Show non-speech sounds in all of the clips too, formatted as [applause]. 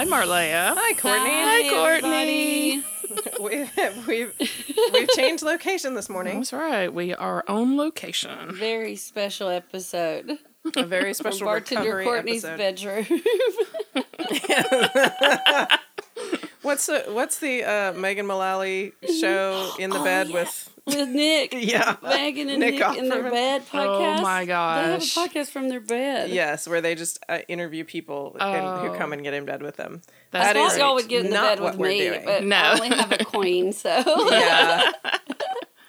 Hi, Marleah. Hi, Courtney. Hi, Courtney. [laughs] we've, we've, we've changed location this morning. That's right. We are on location. Very special episode. A very [laughs] special bartender Courtney's episode. bedroom. [laughs] What's the What's the uh, Megan Mullally show [gasps] in the Oh, bed yeah. with? With [laughs] Nick. Yeah, Megan and Nick Nick, in their Offerman. bed podcast. Oh my god, They have a podcast from their bed. Yes, where they just uh, interview people and, who Oh. come and get in bed with them. That's I That thought is y'all would get in the not bed what with we're me, doing. but No. I only have a [laughs] queen, so Yeah,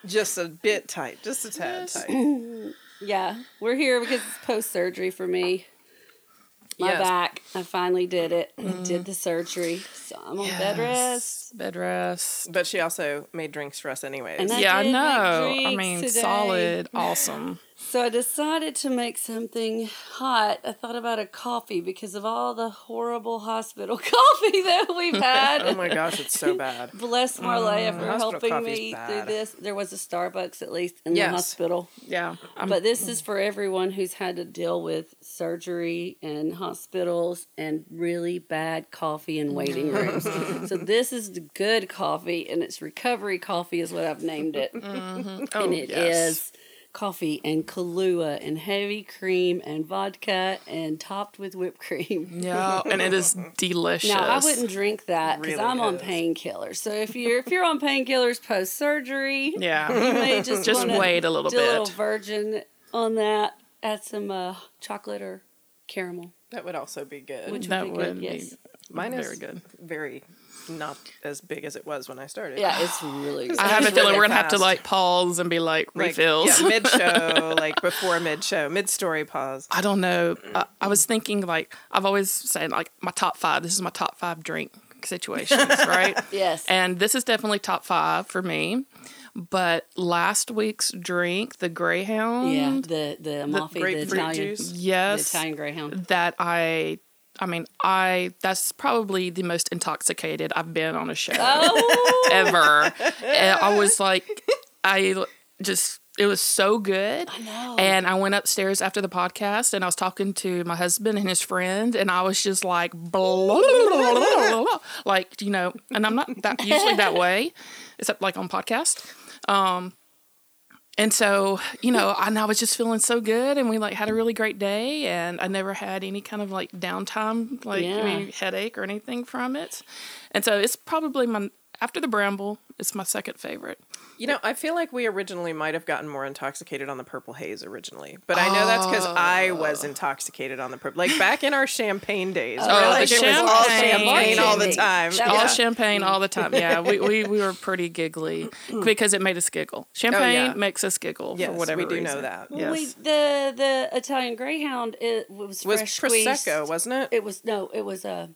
just a bit tight, just a tad tight. [laughs] yeah, we're here because it's post surgery for me. My Yes. back, I finally did it. I did mm-hmm. the surgery, so I'm on bed rest. Bed rest. But she also made drinks for us anyways. And I yeah, I did make know. I mean, today. solid, awesome. [laughs] So I decided to make something hot. I thought about a coffee because of all the horrible hospital [laughs] coffee that we've [laughs] had. oh my gosh, it's so bad. [laughs] Bless Marleah mm, for helping me bad. through this. There was a Starbucks at least in Yes. the hospital. Yeah. I'm, But this is for everyone who's had to deal with surgery and hospitals and really bad coffee in waiting mm. rooms. so this is the good coffee and it's recovery coffee is what I've named it. Mm-hmm. oh, and it is yes. Coffee and Kahlua and heavy cream and vodka and topped with whipped cream. [laughs] Yeah, and it is [laughs] delicious. Now I wouldn't drink that because Really I'm on painkillers. So if you're if you're on painkillers post surgery, Yeah. you may [laughs] just Just wait a little bit. do a little bit. virgin on that. Add some uh, chocolate or caramel. That would also be good. Which that would be would good, be yes. Mine is very good. very not as big as it was when I started. Yeah, it's really [laughs] good. I have a feeling really we're gonna have to like pause and be like Like, refills. [laughs] Yeah, mid show, like before mid show, mid story pause. I don't know. I, I was thinking like I've always said like my top five. This is my top five drink situations, [laughs] right? Yes. And this is definitely top five for me. But last week's drink, the Greyhound, yeah, the the Amalfi, the, grapefruit Italian, juice. the yes, Italian Greyhound. that I. I mean, I that's probably the most intoxicated I've been on a show Oh, ever. And I was [laughs] like, I just it was so good. I know. And I went upstairs after the podcast and I was talking to my husband and his friend and I was just like blah, [laughs] blah, blah, blah, blah, like, you know, and I'm not that usually that way, except like on podcast. Um and so, you know, and I was just feeling so good and we like had a really great day and I never had any kind of like downtime, like Yeah. any headache or anything from it. And so it's probably my after the bramble, it's my second favorite. You know, I feel like we originally might have gotten more intoxicated on the purple haze originally, but I know that's because I oh. was intoxicated on the purple. Like back in our champagne days, where Oh, like the it was all champagne. champagne all the time. That all Yeah. champagne all the time. Yeah, we, we, we were pretty giggly [laughs] because it made us giggle. Champagne oh, yeah. makes us giggle Yes, for whatever we do reason. know that. Yes. we, the the Italian Greyhound it was It was fresh prosecco, squeezed. wasn't it? It was no, it was a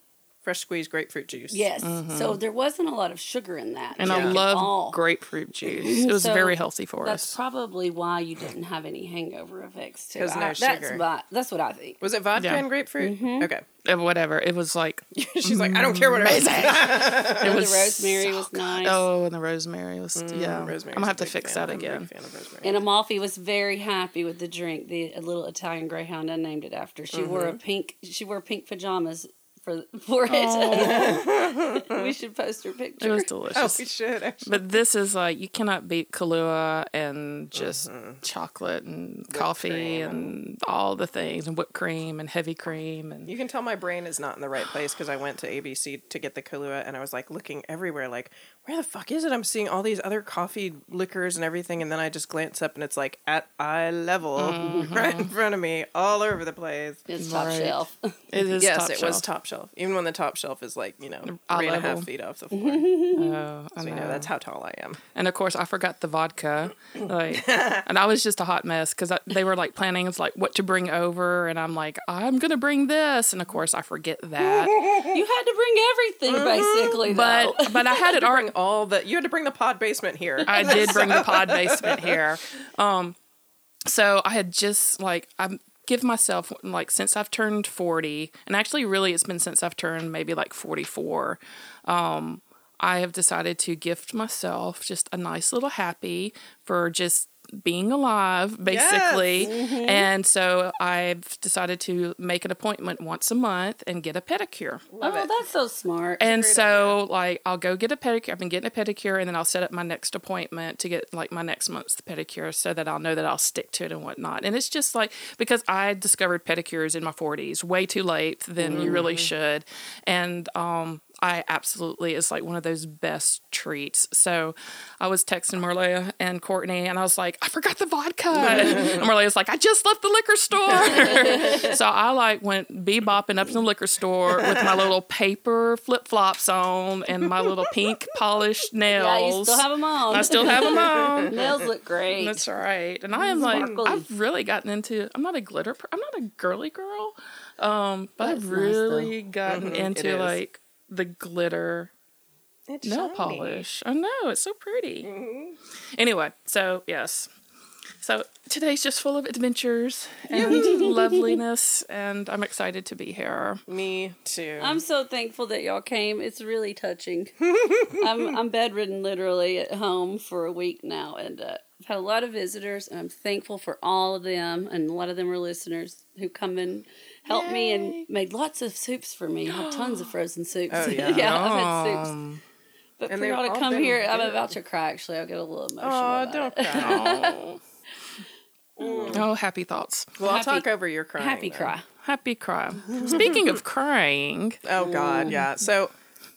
Fresh squeezed grapefruit juice. yes. So there wasn't a lot of sugar in that. Mm-hmm. and I love all. grapefruit juice. [laughs] It was So very healthy for That's us. That's probably why you didn't have any hangover effects too. 'Cause no I- that's sugar. my, that's what I think. Was it vodka Yeah. and grapefruit? Okay. Uh, Whatever. It was like [laughs] She's like, I don't care what it is. [laughs] it was the rosemary was nice. Oh, and the rosemary was yeah. Mm, Rosemary's I'm gonna have to fix fan. that I'm a big again. fan of. And Amalfi was very happy with the drink, the a little Italian Greyhound. I named it after. She wore a Mm-hmm. pink. She wore pink pajamas for for it. [laughs] we should post her picture. It was oh, delicious. we should actually. But this is like you cannot beat Kahlua and just Mm-hmm. chocolate and coffee and all the things and whipped cream and heavy cream and You can tell my brain is not in the right place because I went to ABC to get the Kahlua and I was like looking everywhere, like, where the fuck is it? I'm seeing all these other coffee liquors and everything, and then I just glance up and it's like at eye level, [laughs] right in mm-hmm. front of me, all over the place. It's top Right. shelf. [laughs] it is yes, top it shelf. was top shelf. shelf. Even when the top shelf is like you know Eye three and a half level. feet off the [laughs] floor. Oh, I so you know know. that's how tall I am. And of course, I forgot the vodka. [coughs] Like, and I was just a hot mess because they were like planning it's like what to bring over, and I'm like, I'm gonna bring this, and of course, I forget that. You had to bring everything mm-hmm. basically, though. But but I had it already. All the you had to bring the pod basement here. I did [laughs] bring the pod basement here. Um, so I had just like I give myself like since I've turned forty, and actually really it's been since I've turned maybe like forty four. Um, I have decided to gift myself just a nice little happy for just being alive basically and so i've decided to make an appointment once a month and get a pedicure Love oh, it. that's so smart. and great so, like, I'll go get a pedicure. I've been getting a pedicure, and then I'll set up my next appointment to get like my next month's pedicure, so that I'll know that I'll stick to it and whatnot. And it's just like because I discovered pedicures in my forties, way too late than you really should, and um, I absolutely is like one of those best treats. So I was texting Marleah and Courtney, and I was like, I forgot the vodka, [laughs] and Marleah's like, I just left the liquor store. [laughs] so I like went bebopping up in the liquor store with my little paper flip flops on and my little pink polished nails. [laughs] yeah, you still have them on. I still have them on. Nails look great. That's right. And I am like, I've really gotten into. I'm not a glitter. Per- I'm not a girly girl. Um, but That's I've nice, really gotten Mhm, into like the glitter It's nail shiny. polish. I know it's so pretty. Mm-hmm. Anyway, so yes, so today's just full of adventures and [laughs] loveliness, and I'm excited to be here. Me too. I'm so thankful that y'all came. It's really touching. [laughs] I'm I'm bedridden literally at home for a week now, and uh, I've had a lot of visitors, and I'm thankful for all of them, and a lot of them are listeners who come and help me and made lots of soups for me. I have tons of [gasps] frozen soups. Oh, [laughs] yeah. I've had soups. But And for y'all to come been here, I'm about to cry. Actually, I'll get a little emotional. oh, about don't it. cry. oh, [laughs] oh, happy thoughts. well, I'll talk over your crying. Happy then. cry. Happy cry. Speaking of crying, [laughs] Oh God, yeah. So,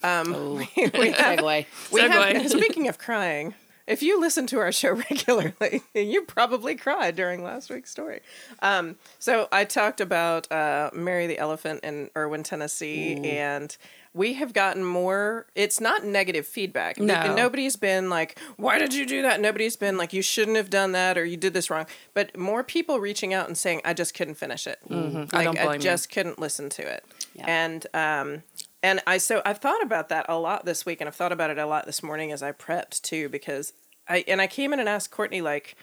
um, we, we have, Segue. we have- Segue. speaking of crying, if you listen to our show [laughs] regularly, you probably cried during last week's story. Um, so I talked about uh, Mary the Elephant in Erwin, Tennessee, and we have gotten more. It's not negative feedback. No. Nobody's been like, "Why did you do that?" Nobody's been like, "You shouldn't have done that," or "You did this wrong." But more people reaching out and saying, "I just couldn't finish it. I Like, don't blame you. just couldn't listen to it." Yeah. And um, and I so I've thought about that a lot this week, and I've thought about it a lot this morning as I prepped too, because I and I came in and asked Courtney like,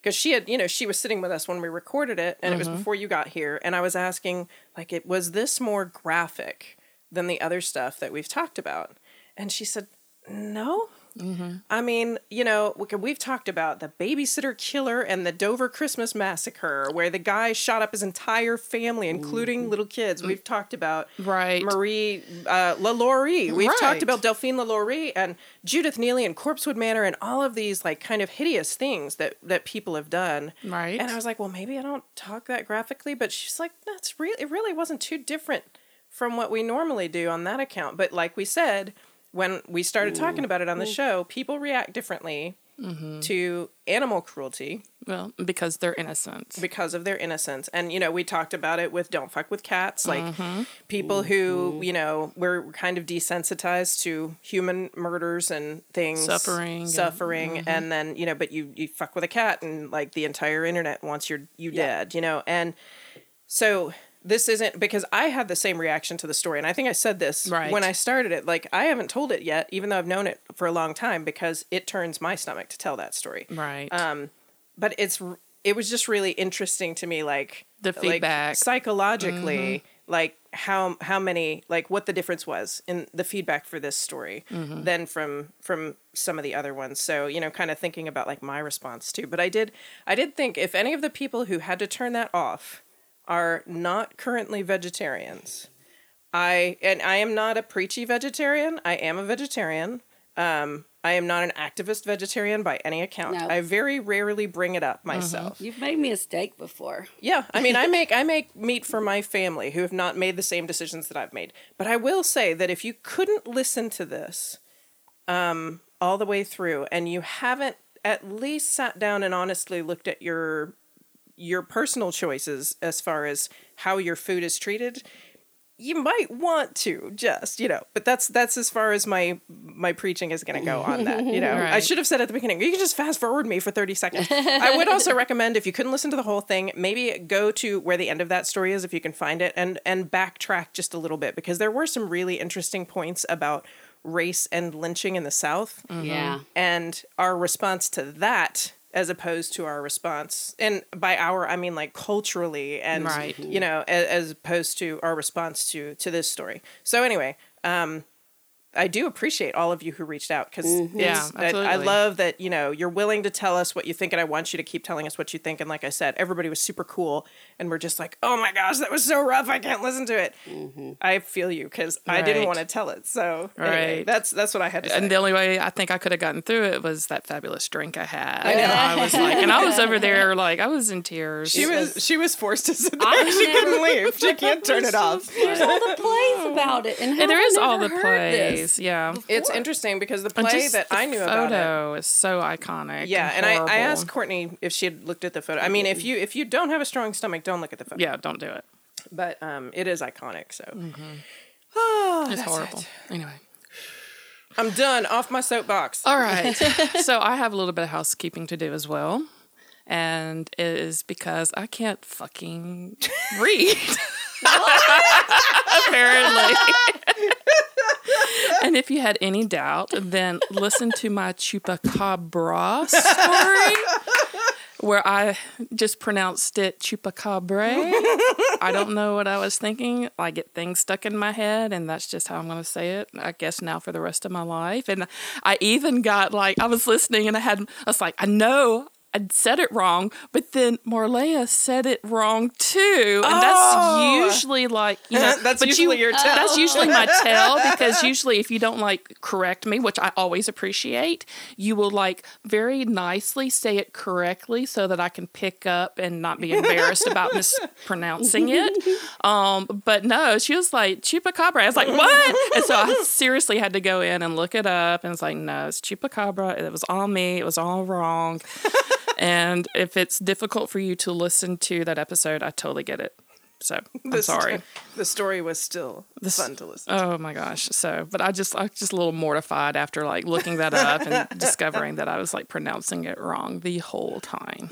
because she had you know she was sitting with us when we recorded it, and it was mm-hmm. before you got here, and I was asking like, it was this more graphic than the other stuff that we've talked about, and she said, no. I mean, you know, we- we've talked about the babysitter killer and the Dover Christmas massacre, where the guy shot up his entire family, including little kids. We've talked about Right. Marie uh, LaLaurie. We've Right. talked about Delphine LaLaurie and Judith Neelley and Corpsewood Manor and all of these like kind of hideous things that that people have done. Right. And I was like, well, maybe I don't talk that graphically, but she's like, that's really it. Really wasn't too different from what we normally do on that account. But like we said, when we started talking about it on the show, people react differently mm-hmm. to animal cruelty. Well, because they're innocent. because of their innocence. And you know, we talked about it with don't fuck with cats, like mm-hmm. people who, mm-hmm. you know, were kind of desensitized to human murders and things. Suffering and- suffering. And then, you know, but you you fuck with a cat and like the entire internet wants you you Yeah. dead, you know. And so this isn't because I had the same reaction to the story, and I think I said this Right. when I started it. Like I haven't told it yet, even though I've known it for a long time, because it turns my stomach to tell that story Right. um but it's it was just really interesting to me like The like, feedback. psychologically like how how many like what the difference was in the feedback for this story than from from some of the other ones so you know kind of thinking about like my response too but i did i did think if any of the people who had to turn that off are not currently vegetarians I and I am not a preachy vegetarian. I am a vegetarian. Um, I am not an activist vegetarian by any account. No. I very rarely bring it up myself. You've made me a steak before. Yeah, I mean, I [laughs] make I make meat for my family who have not made the same decisions that I've made. But I will say that if you couldn't listen to this um, all the way through, and you haven't at least sat down and honestly looked at your your personal choices as far as how your food is treated, you might want to just you know but that's that's as far as my my preaching is going to go on that you [laughs] know. I should have said at the beginning you can just fast forward me for 30 seconds. I would also [laughs] recommend if you couldn't listen to the whole thing maybe go to where the end of that story is if you can find it and and backtrack just a little bit because there were some really interesting points about race and lynching in the south. Mm-hmm. Yeah. and our response to that as opposed to our response and by our i mean like culturally and Right. you know as, as opposed to our response to to this story so anyway um I do appreciate all of you who reached out because mm-hmm. Yeah, I, I love that you know you're willing to tell us what you think, and I want you to keep telling us what you think. And like I said, everybody was super cool, and we're just like, oh my gosh, that was so rough, I can't listen to it. Mm-hmm. I feel you because I didn't want to tell it. So anyway, Right. that's that's what I had to say. And the only way I think I could have gotten through it was that fabulous drink I had. I know. I was like, and I was over there [laughs] like I was in tears. She was she was forced to sit there. I've she couldn't leave. She can't [laughs] turn it off. There's all the plays about it, and, how and there I is all the plays. this. Plays. Yeah. It's interesting because the play just that the I knew about it. photo is so iconic. Yeah, and I, I asked Courtney if she had looked at the photo. I mean, if you if you don't have a strong stomach, don't look at the photo. Yeah, don't do it. But um, it is iconic. So It's horrible. Anyway. I'm done. Off my soapbox. All right. [laughs] so I have a little bit of housekeeping to do as well. And it is because I can't fucking read. [laughs] Apparently. and if you had any doubt, then listen to my chupacabra story. Where I just pronounced it chupacabre. I don't know what I was thinking. I get things stuck in my head, and that's just how I'm going to say it. I guess now for the rest of my life. And I even got like I was listening, and I had I was like, I know I said it wrong, but then Marleah said it wrong too, and Oh. that's usually like you know [laughs] That's usually you, your tell. That's usually my [laughs] tell because usually if you don't like correct me, which I always appreciate, you will like very nicely say it correctly so that I can pick up and not be embarrassed about mispronouncing it. [laughs] Um, but no, she was like chupacabra. I was like, what? And so I seriously had to go in and look it up, and it's like, no, it's chupacabra. It was all me. It was all wrong. And if it's difficult for you to listen to that episode, I totally get it. So I'm [laughs] The sto- sorry. The story was still fun to listen. Oh my gosh. So, but I just I just a little mortified after like looking that up and [laughs] discovering that I was like pronouncing it wrong the whole time.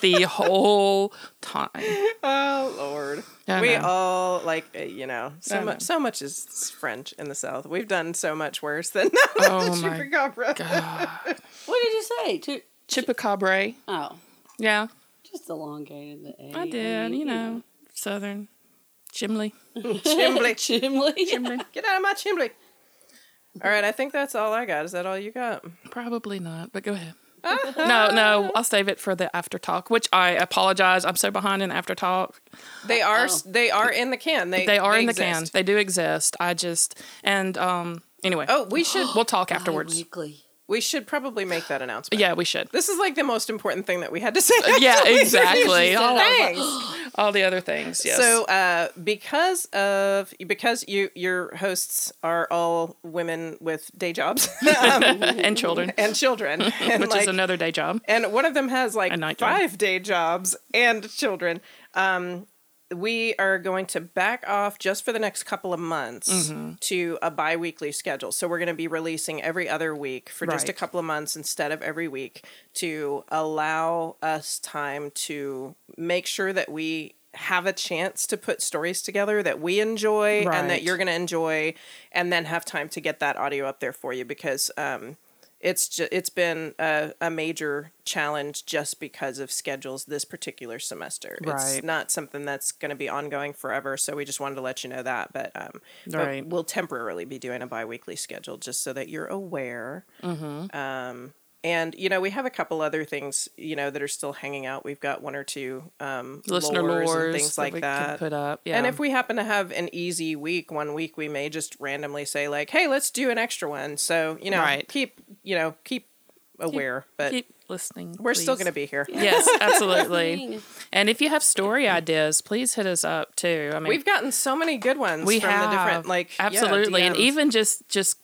the whole time. [laughs] Oh Lord, I we know. all like uh, you know so much. So much is French in the South. We've done so much worse than Oh the my chupacabra. What did you say? To, Chupacabra. oh, Yeah, just elongated the A. I did, you know. Southern. Chimley. [laughs] Chimbley. Chimley. Get out of my chimbley. All right, I think that's all I got. Is that all you got? Probably not, but go ahead. [laughs] no, no, I'll save it for the after talk, which I apologize. I'm so behind in after talk. They are Oh. they are in the can. They They are in the can. They do exist. I just and um anyway. Oh, we should we'll talk afterwards. Weekly. We should probably make that announcement. Yeah, we should. This is like the most important thing that we had to say. Yeah, [laughs] exactly. All, Thanks. [gasps] all the other things. Yes. So, uh, because of because you your hosts are all women with day jobs [laughs] um, and children, and children, [laughs] and which like, is another day job. and one of them has like A night job. five day jobs and children. Um, we are going to back off just for the next couple of months Mm-hmm. to a bi-weekly schedule. So we're going to be releasing every other week for just a couple of months instead of every week to allow us time to make sure that we have a chance to put stories together that we enjoy and that you're going to enjoy and then have time to get that audio up there for you because um it's ju- it's been a, a major challenge just because of schedules this particular semester. Right. It's not something that's going to be ongoing forever, so we just wanted to let you know that. But um, but Right. we'll temporarily be doing a biweekly schedule just so that you're aware. Mm-hmm. Um, and you know we have a couple other things you know that are still hanging out. We've got one or two um, Listener lores lores and things like we that. Put up. Yeah. And if we happen to have an easy week, one week we may just randomly say like, "Hey, let's do an extra one." So you know, Right. keep you know keep aware, but keep listening, we're still going to be here. Yes, [laughs] absolutely. [laughs] and if you have story ideas, please hit us up too. I mean, We've gotten so many good ones we from have the different like yeah, absolutely, and even just just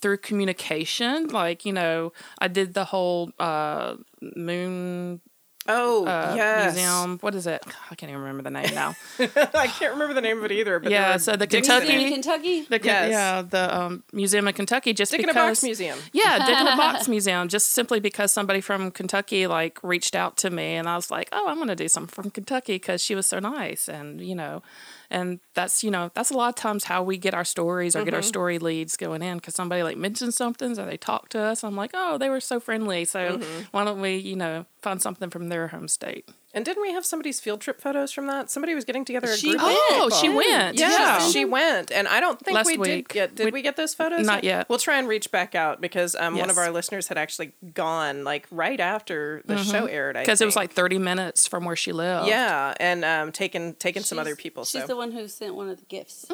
through communication, like you know, I did the whole uh, moon Oh, uh, yes. museum. What is it? I can't even remember the name now. [laughs] I can't remember the name of it either. But Yeah, so the Kentucky- in In it. Kentucky? The, Yes. Yeah, the um, museum in Kentucky. Just Dick in a because, Box Museum. Yeah, Dick in a Box [laughs] Museum. Just simply because somebody from Kentucky like reached out to me, and I was like, "Oh, I'm going to do something from Kentucky because she was so nice," and you know, and that's you know that's a lot of times how we get our stories or get our mm-hmm. story leads going in because somebody like mentions something or they talk to us. I'm like, "Oh, they were so friendly, so mm-hmm. why don't we you know find something from their home state?" And didn't we have somebody's field trip photos from that? Somebody was getting together a She group. went. Oh, she went. Yeah, Yeah. she went, and I don't think Last we week. did get. Did we, We- get those photos? Not yet. We'll try and reach back out because um, one of our listeners had actually gone like right after the show aired. Because it was like 30 minutes from where she lived. yeah, and um, taken taken some other people. She's so the one who sent one of the gifts.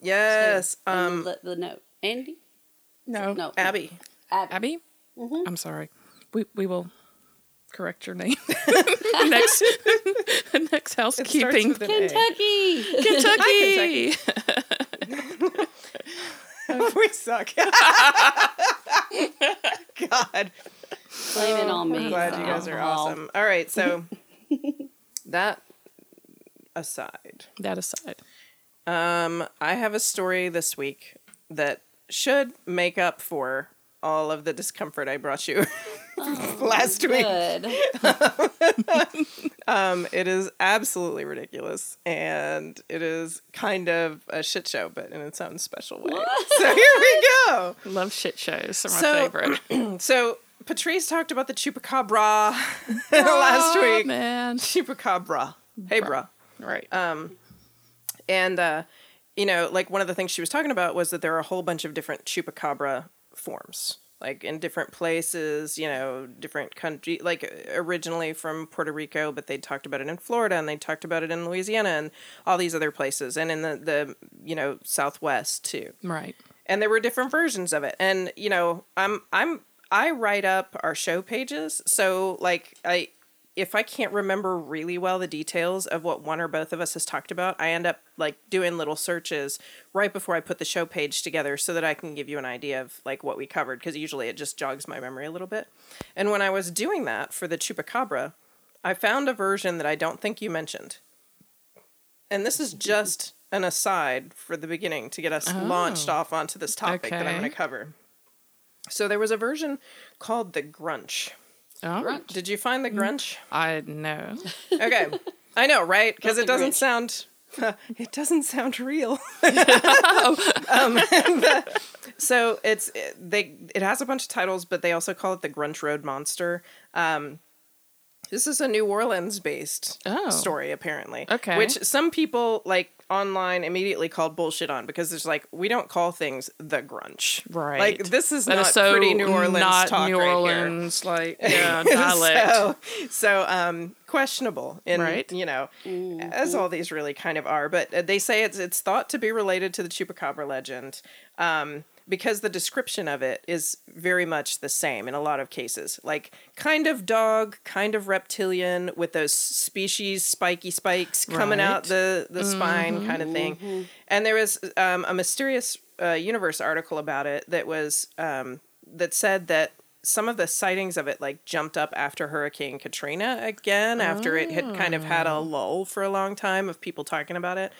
yes, And um, the, the note. Andy? No. No. Abby. Abby. Abby? Mm-hmm. I'm sorry. We we will correct your name. [laughs] next [laughs] next housekeeping. with an A. Kentucky. Kentucky. [laughs] we suck. God. Blame it on me. I'm glad you guys are alcohol. awesome. All right, so that aside, that aside. um, I have a story this week that should make up for all of the discomfort I brought you [laughs] last week. Good. [laughs] Um, it is absolutely ridiculous, and it is kind of a shit show, but in its own special way. So here we [laughs] go. Love shit shows. They're my favorite. [clears throat] So Patrice talked about the chupacabra last Oh, week. man. Chupacabra. Hey, bruh. Right. Um, And, uh, you know, like one of the things she was talking about was that there are a whole bunch of different chupacabra forms, like in different places, you know, different country, like originally from Puerto Rico, but they talked about it in Florida and they talked about it in Louisiana and all these other places and in the, the you know, Southwest too right. and there were different versions of it and you know i'm i'm i write up our show pages so like i if i can't remember really well the details of what one or both of us has talked about i end up like doing little searches right before i put the show page together so that i can give you an idea of like what we covered because usually it just jogs my memory a little bit and when i was doing that for the chupacabra i found a version that i don't think you mentioned and this is just an aside for the beginning to get us oh. launched off onto this topic that I'm going to cover. So there was a version called the Grunch. Oh, Grunch. Did you find the Grunch? I know. [laughs] Okay. I know, right? Because it doesn't Grinch. sound [laughs] it doesn't sound real. [laughs] um, the- so it's it, they it has a bunch of titles, but they also call it the Grunch Road Monster. Um, this is a New Orleans based Oh. story, apparently. Okay. Which some people like online immediately called bullshit on because it's like we don't call things the Grunch. Right. Like this is That not is so pretty New Orleans not talk New right here. Orleans, like, [laughs] yeah, dialect. so, so um, questionable in Right. you know, as all these really kind of are. But uh, they say it's it's thought to be related to the chupacabra legend, um, because the description of it is very much the same in a lot of cases. Like kind of dog, kind of reptilian with those species spiky spikes coming out Right. the the spine kind of thing. And there was um, a mysterious uh, universe article about it that was um, that said that some of the sightings of it like jumped up after Hurricane Katrina again after it had kind of had a lull for a long time of people talking about it.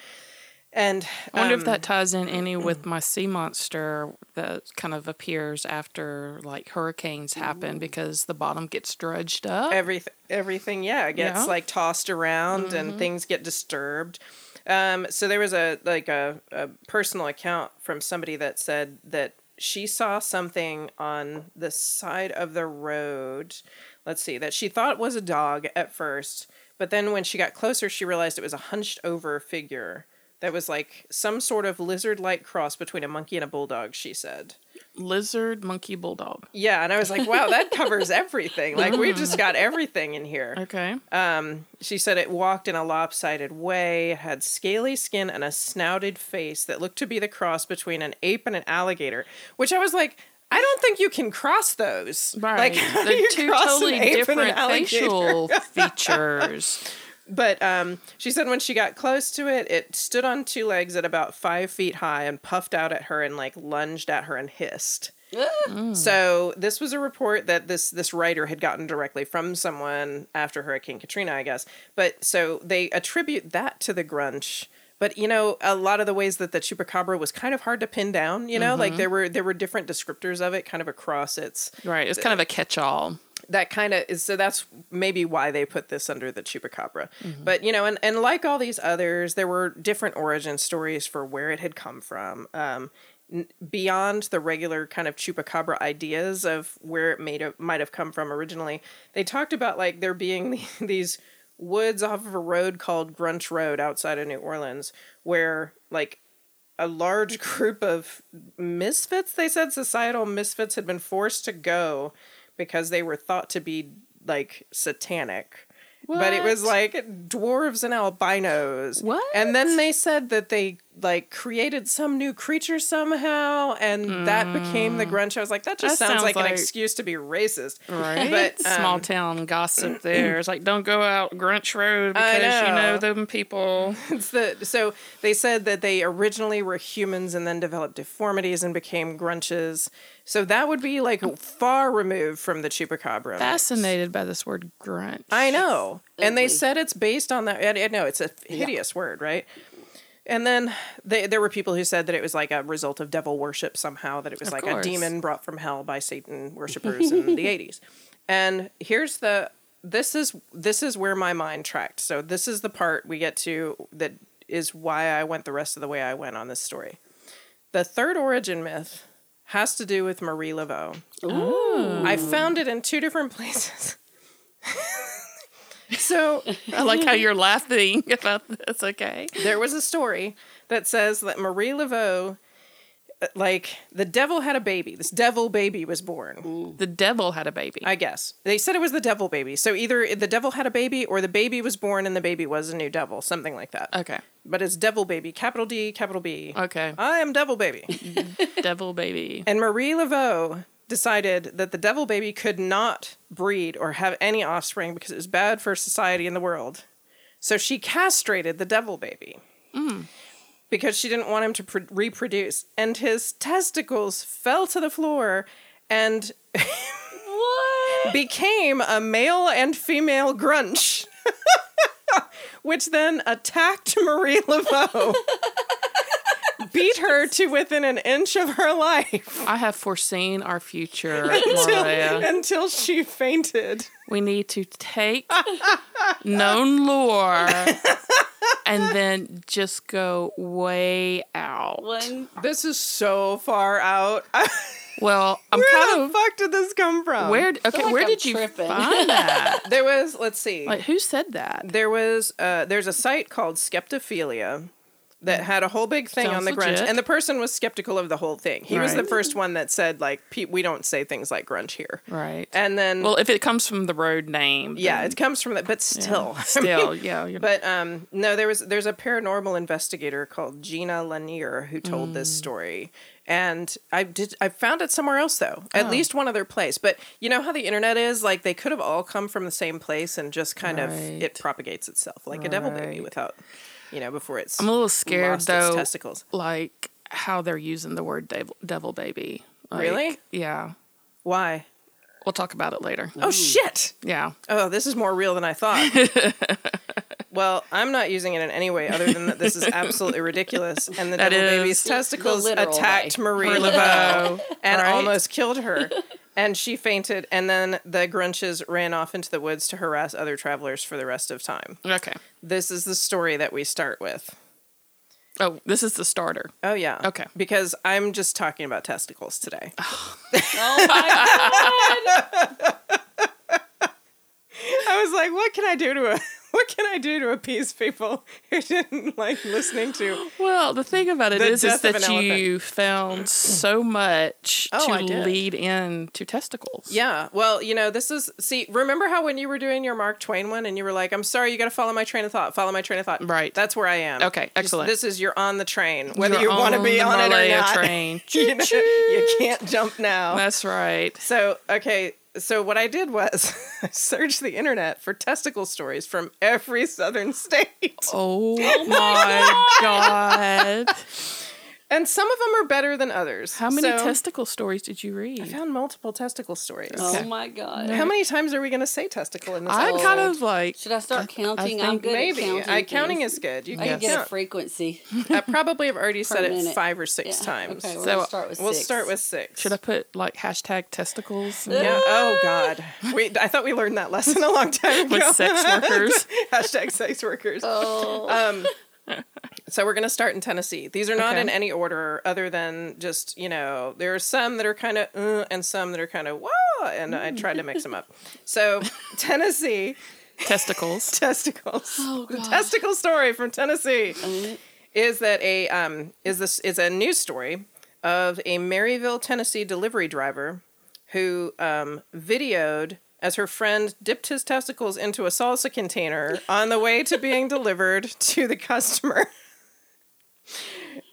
And I wonder um, if that ties in any with my sea monster that kind of appears after like hurricanes happen because the bottom gets dredged up. everything everything yeah gets Yeah. Mm-hmm. like tossed around and things get disturbed um, so there was a like a, a personal account from somebody that said that she saw something on the side of the road let's see that she thought was a dog at first but then when she got closer she realized it was a hunched over figure that was like some sort of lizard like cross between a monkey and a bulldog she said Lizard, monkey, bulldog. yeah and i was like wow that covers everything like we've just [laughs] got everything in here Okay. um, she said it walked in a lopsided way, had scaly skin and a snouted face that looked to be the cross between an ape and an alligator. Which I was like, I don't think you can cross those. Right. Like, how do They're you two totally ape and an different facial [laughs] features. But um, she said when she got close to it, it stood on two legs at about five feet high and puffed out at her and like lunged at her and hissed. So this was a report that this this writer had gotten directly from someone after Hurricane Katrina, I guess. But so they attribute that to the grunch. But you know, a lot of the ways that the chupacabra was kind of hard to pin down. You know, like there were there were different descriptors of it, kind of across its Right. It's kind of a catch-all. That kind of is so that's maybe why they put this under the chupacabra. But you know and, and like all these others there were different origin stories for where it had come from um, n- beyond the regular kind of chupacabra ideas of where it made might have come from originally. They talked about like there being [laughs] the, these woods off of a road called grunch road outside of new orleans where like a large [laughs] group of misfits they said societal misfits had been forced to go because they were thought to be like satanic. But it was like dwarves and albinos. What? and then they said that they like created some new creature somehow and that became the grunch i was like that just Mm. That sounds, sounds like, an like- excuse to be racist [laughs] Right. But, small um, town gossip [clears throat] there. It's like don't go out Grunch Road I because you know know. them people. [laughs] It's the so they said that they originally were humans and then developed deformities and became grunches. So that would be like far removed from the chupacabra. Fascinated by this word grunch. I know, and they said it's based on that. I, I know it's a hideous word, right? And then they, there were people who said that it was like a result of devil worship somehow, that it was Of like course. a demon brought from hell by Satan worshippers in the [laughs] 80s. And here's the this is this is where my mind tracked. So this is the part we get to that is why I went the rest of the way I went on this story. The third origin myth has to do with Marie Laveau. I found it in two different [laughs] places. So [laughs] I like how you're laughing [laughs] about this. Okay. there was a story that says that Marie Laveau, uh, like the devil had a baby. This devil baby was born. The devil had a baby. I guess they said it was the devil baby. So either the devil had a baby or the baby was born and the baby was a new devil, something like that. okay. But it's devil baby, capital D, capital B. Okay. I am devil baby. [laughs] devil baby. And Marie Laveau decided that the devil baby could not breed or have any offspring because it was bad for society and the world. So she castrated the devil baby mm. because she didn't want him to pr- reproduce. And his testicles fell to the floor and What? [laughs] became a male and female grunch. [laughs] Which then attacked Marie Laveau, [laughs] beat her to within an inch of her life I have foreseen our future, [laughs] until, Maria. until she fainted. We need to take known lore and then just go way out. One. This is so far out. [laughs] Well, I'm Where kind the of fuck did this come from? where okay, like where I'm did you tripping. find that? [laughs] there was? Let's see. Like who said that? there was. Uh, there's a site called Skeptophilia that had a whole big thing Sounds on the grunch, legit. and the person was skeptical of the whole thing. He was the Right. first one that said like, "Pe- "We don't say things like grunge here." Right. And then, well, if it comes from the road name, yeah, then- it comes from that, but still, [laughs] still, yeah. You're, But um, no, there was there's a paranormal investigator called Gina Lanier who told this Mm. story, and I did I found it somewhere else though, Oh. at least one other place. But you know how the internet is like they could have all come from the same place and just kind of it propagates itself like a devil baby Right. without, you know, before it's I'm a little scared lost though, testicles. like how they're using the word devil, devil baby. Like, Really? Yeah. Why? We'll talk about it later. Oh shit! Yeah. Oh, this is more real than I thought. [laughs] well, I'm not using it in any way other than that this is absolutely ridiculous. And the That devil baby's testicles the attacked way. Marie Marie Laveau Laveau, and right? almost killed her. [laughs] And she fainted, and then the Grunches ran off into the woods to harass other travelers for the rest of time. Okay. This is the story that we start with. Oh, this is the starter. Oh, yeah. Okay. Because I'm just talking about testicles today. Oh my god. [laughs] I was like, what can I do to a what can I do to appease people [laughs] who didn't like listening to Well, the thing about it is, is, is death of that you found so much Oh, to lead into testicles. Yeah. Well, you know, this is see, remember how when you were doing your Mark Twain one and you were like, I'm sorry, you gotta follow my train of thought, follow my train of thought. Right. That's where I am. Okay, Just- excellent. this is you're on the train. Whether You're you want to be on it or not. train. [laughs] you, know, you can't jump now. That's right. So okay, so what I did was [laughs] I searched the internet for testicle stories from every southern [laughs] state. Oh, oh my god. And some of them are better than others. How many So, testicle stories did you read? I found multiple testicle stories. Oh my god. How many times are we going to say testicle in this I episode? kind of like. Should I start counting? I'm think good Maybe. at counting. I, counting is good. You I can can get a frequency. [laughs] I probably have already [laughs] said it five or six Yeah. times. Okay, we're So, start with We'll six. start with six. Should I put like hashtag testicles? [laughs] Yeah. Oh God. We. I thought we learned that lesson a long time ago. With sex workers. Hashtag sex workers. Oh, Um, [laughs] so we're going to start in Tennessee. These are not Okay. in any order other than just, you know, there are some that are kind of uh, and some that are kind of whoa, and I tried to mix them up. So [laughs] Tennessee testicles. [laughs] testicles. Oh, the gosh. testicle story from Tennessee is that a um is this is a news story of a Maryville, Tennessee delivery driver who um videoed as her friend dipped his testicles into a salsa container on the way to being delivered to the customer.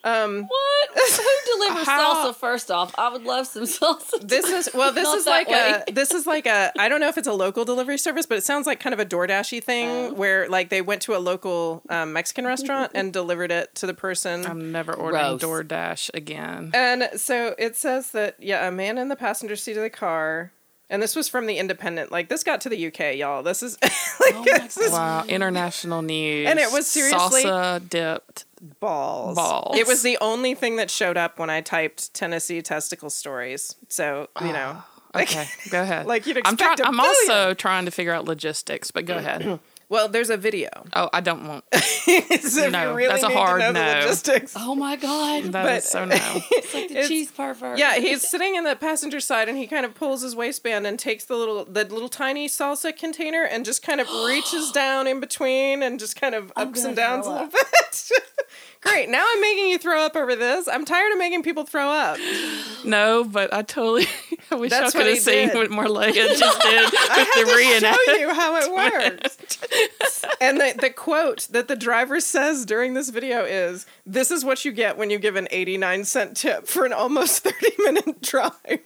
Um, what? Who delivers How- salsa? First off, I would love some salsa. This is well. This is that like a. This is like a. I don't know if it's a local delivery service, but it sounds like kind of a DoorDashy thing Oh. where like they went to a local um, Mexican restaurant and [laughs] delivered it to the person. I'm never ordering Gross. DoorDash again. And so it says that yeah, a man in the passenger seat of the car, and this was from the Independent. Like this got to the UK, y'all. This is [laughs] like Oh this is Wow, international news. And it was seriously- salsa dipped. balls. Balls. It was the only thing that showed up when I typed Tennessee testicle stories. So you know, ah, Okay, go ahead. [laughs] like you'd I'm expect trying. a I'm also trying to figure out logistics, but go ahead. [clears throat] well, there's a video. [laughs] Oh, I don't want. [laughs] so No, really that's a hard to no. logistics. Oh my god! That But- is so no. [laughs] It's like the It's- cheese pervert. Yeah, he's sitting in the passenger side and he kind of pulls his waistband and takes the little the little tiny salsa container and just kind of [gasps] reaches down in between and just kind of ups and downs a little bit. Great. Now I'm making you throw up over this. I'm tired of making people throw up. [gasps] No, but I totally. [laughs] I wish That's I could he have seen did. what Marleah [laughs] just did with the Show reenact. you how it [laughs] works. and the, the quote that the driver says during this video is This is what you get when you give an 89 cent tip for an almost 30 minute drive. [gasps]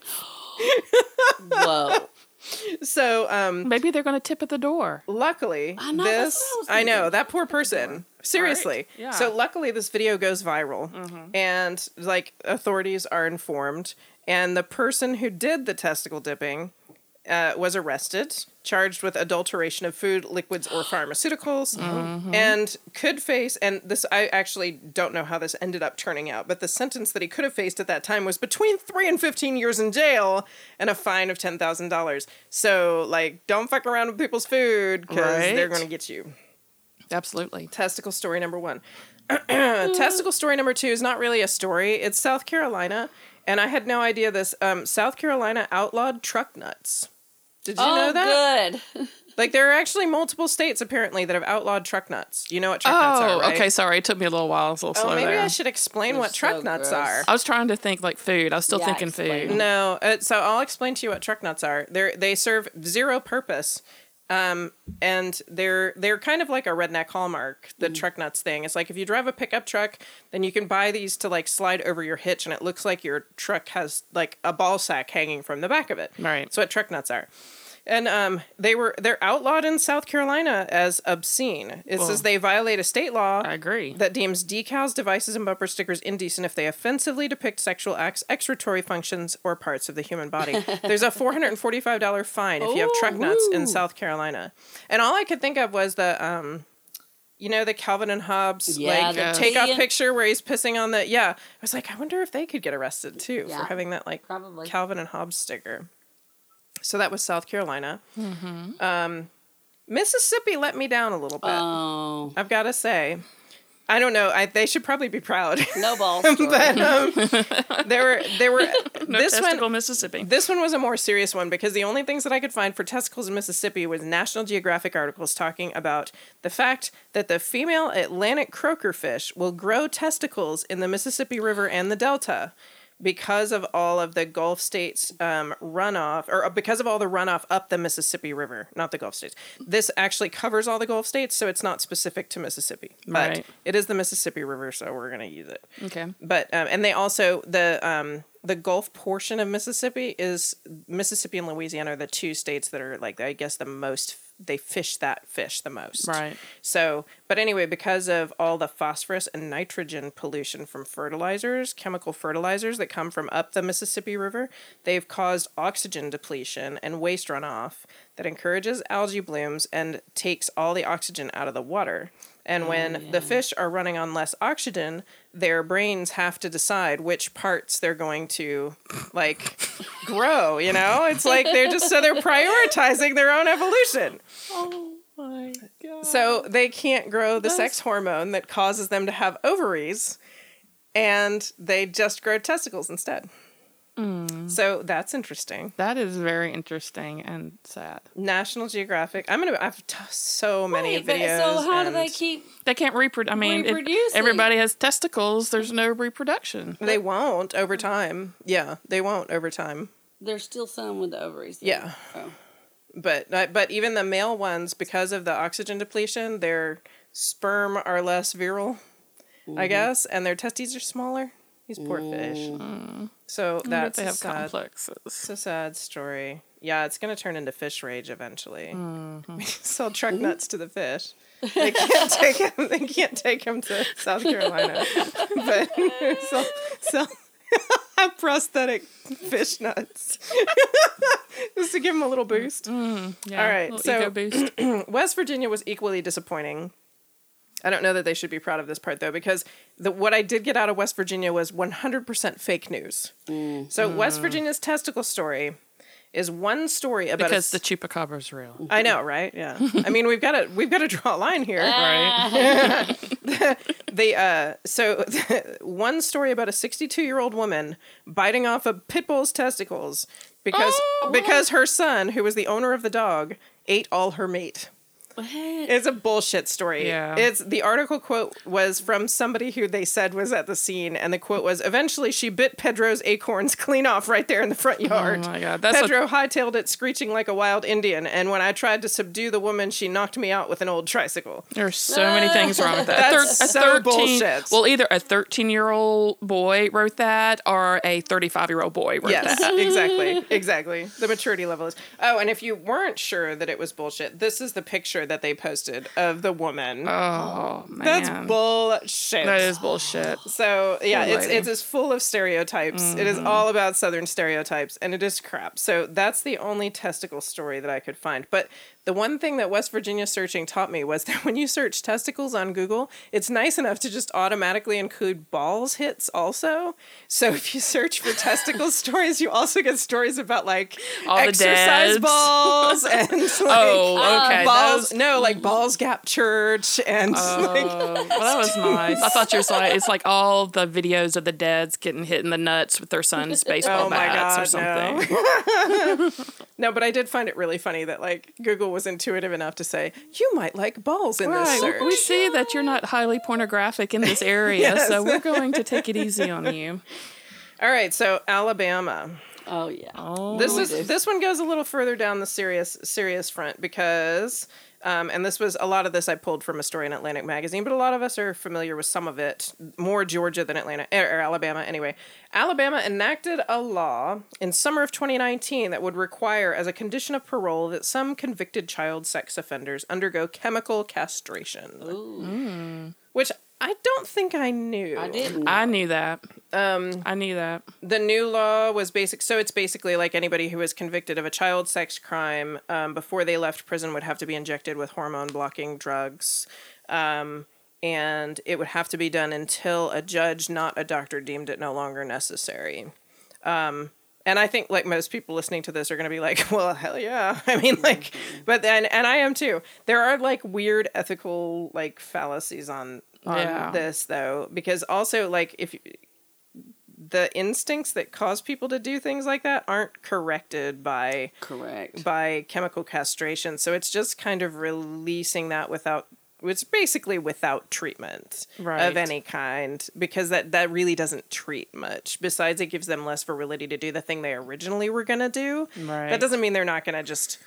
Whoa. [laughs] So, um, Maybe they're going to tip at the door. luckily, I know, this, I I know, that poor person. Seriously. Yeah. So, luckily, this video goes viral and, like, authorities are informed. And the person who did the testicle dipping uh, was arrested, charged with adulteration of food, liquids, or pharmaceuticals, and could face. And this, I actually don't know how this ended up turning out, but the sentence that he could have faced at that time was between three and 15 years in jail and a fine of $10,000. So, like, don't fuck around with people's food because they're going to get you. Absolutely. Testicle story number one. [clears throat] Testicle story number two is not really a story. It's South Carolina, and I had no idea this. Um, South Carolina outlawed truck nuts. Did you oh, know that? good. [laughs] Like there are actually multiple states apparently that have outlawed truck nuts. You know what truck nuts Oh, are, right? okay. Sorry, it took me a little while. I was a little Oh, slow maybe there. I should explain They're what truck so nuts gross. are. I was trying to think like food. I was still Yeah, thinking explain. food. No, uh, so I'll explain to you what truck nuts are. They they serve zero purpose, um, and they're they're kind of like a redneck hallmark. The truck nuts thing. It's like if you drive a pickup truck, then you can buy these to like slide over your hitch, and it looks like your truck has like a ball sack hanging from the back of it. Right. That's what truck nuts are. And um, they were they're outlawed in South Carolina as obscene. It Well, says they violate a state law I agree. that deems decals, devices, and bumper stickers indecent if they offensively depict sexual acts, excretory functions, or parts of the human body. [laughs] There's a $445 fine if you have truck nuts in South Carolina. And all I could think of was the, um, you know, the Calvin and Hobbes Yeah, like the take off picture where he's pissing on the. Yeah, I was like, I wonder if they could get arrested too Yeah. for having that like Probably. Calvin and Hobbes sticker. So that was South Carolina. Mm-hmm. Um, Mississippi let me down a little bit. Oh, I've got to say. I don't know. I, they should probably be proud. [laughs] no balls. [laughs] but um, there were there were [laughs] No this testicle, one Mississippi. this one was a more serious one because the only things that I could find for testicles in Mississippi was National Geographic articles talking about the fact that the female Atlantic croaker fish will grow testicles in the Mississippi River and the Delta because of all of the Gulf states um, runoff, or because of all the runoff up the Mississippi River, not the Gulf states. This actually covers all the Gulf states, so it's not specific to Mississippi, but Right. it is the Mississippi River, so we're gonna use it Okay. but um, and they also the um, the Gulf portion of Mississippi is Mississippi and Louisiana are the two states that are like I guess the most they fish that fish the most. Right. So, but anyway, because of all the phosphorus and nitrogen pollution from fertilizers, chemical fertilizers that come from up the Mississippi River, they've caused oxygen depletion and waste runoff that encourages algae blooms and takes all the oxygen out of the water. And oh, when the fish are running on less oxygen, their brains have to decide which parts they're going to like [laughs] grow, you know? It's like they're just so they're prioritizing their own evolution. Oh my god. So they can't grow the sex hormone that causes them to have ovaries, and they just grow testicles instead. So that's interesting. that is very interesting and sad. National Geographic. I'm gonna. I've t- so many Wait, but videos. so how do they keep? They can't reproduce. I mean, if Reproducing. everybody has testicles. There's no reproduction. They won't over time. Yeah, they won't over time. There's still some with the ovaries. then. Yeah. Oh. But uh, but even the male ones, because of the oxygen depletion, their sperm are less virile, Mm-hmm. I guess, and their testes are smaller. These poor fish. So that's they a have sad, complexes. it's a sad story. Yeah, it's gonna turn into fish rage eventually. Mm-hmm. We [laughs] sell truck nuts to the fish. They can't take him. They can't take him to South Carolina, [laughs] but [laughs] sell, sell prosthetic fish nuts just to give him a little boost. Yeah, All right, so-. [clears throat] West Virginia was equally disappointing. I don't know that they should be proud of this part though, because the what I did get out of West Virginia was 100% fake news. Mm. So West mm. Virginia's testicle story is one story about a because the s- chupacabra's real. I know, right? Yeah. I mean, we've got to we've got to draw a line here. Ah. Right. [laughs] They uh so [laughs] one story about a 62-year-old woman biting off a pit bull's testicles because Oh. because her son, who was the owner of the dog, ate all her meat. What? It's a bullshit story. Yeah. It's the article quote was from somebody who they said was at the scene, and the quote was eventually she bit Pedro's acorns clean off right there in the front oh yard. Oh my God, that's a- Pedro hightailed it screeching like a wild Indian, and when I tried to subdue the woman, she knocked me out with an old tricycle. There's so many things wrong with that. [laughs] That's a so bullshit. Well, either a 13 year old boy wrote that or a 35 year old boy wrote Yes, that. exactly. [laughs] Exactly. The maturity level is. Oh, and if you weren't sure that it was bullshit, this is the picture that they posted of the woman. Oh, man. That's bullshit. That is bullshit. So yeah, it's lady. it's as full of stereotypes. It Mm-hmm. is all about Southern stereotypes, and it is crap. So that's the only testicle story that I could find. But the one thing that West Virginia searching taught me was that [laughs] when you search testicles on Google, it's nice enough to just automatically include balls hits also. So if you search for testicle [laughs] stories, you also get stories about like All the exercise dads. balls [laughs] and like, Oh, okay. balls. those- No, like Balls Gap Church and oh, like Oh, well, that was nice. I thought you were like it's like all the videos of the dads getting hit in the nuts with their son's oh baseball Oh bats or God, something. No, but I did find it really funny that like Google was intuitive enough to say you might like balls in this Right. search. We see that you're not highly pornographic in this [laughs] area, Yes. so we're going to take it easy on you. [laughs] All right, so Alabama. Oh yeah. Oh, This is do. this one goes a little further down the serious serious front because um, and this was a lot of this I pulled from a story in Atlantic Magazine, but a lot of us are familiar with some of it, more Georgia than Atlanta or, or Alabama. Anyway, Alabama enacted a law in summer of 2019 that would require, as a condition of parole, that some convicted child sex offenders undergo chemical castration, Ooh, mm. which I don't think I knew. I didn't. I knew that. Um, I knew that. the new law was basic so it's basically like anybody who was convicted of a child sex crime um, before they left prison would have to be injected with hormone blocking drugs um, and it would have to be done until a judge not a doctor deemed it no longer necessary um, and I think like most people listening to this are going to be like, [laughs] well, hell yeah. [laughs] I mean, like, but then, and I am too. There are like weird ethical like fallacies on on Yeah. this though, because also like if the instincts that cause people to do things like that aren't corrected by Correct. by chemical castration, so it's just kind of releasing that without. It's basically without treatment Right. of any kind because that that really doesn't treat much. Besides, it gives them less virility to do the thing they originally were gonna do. Right. That doesn't mean they're not gonna just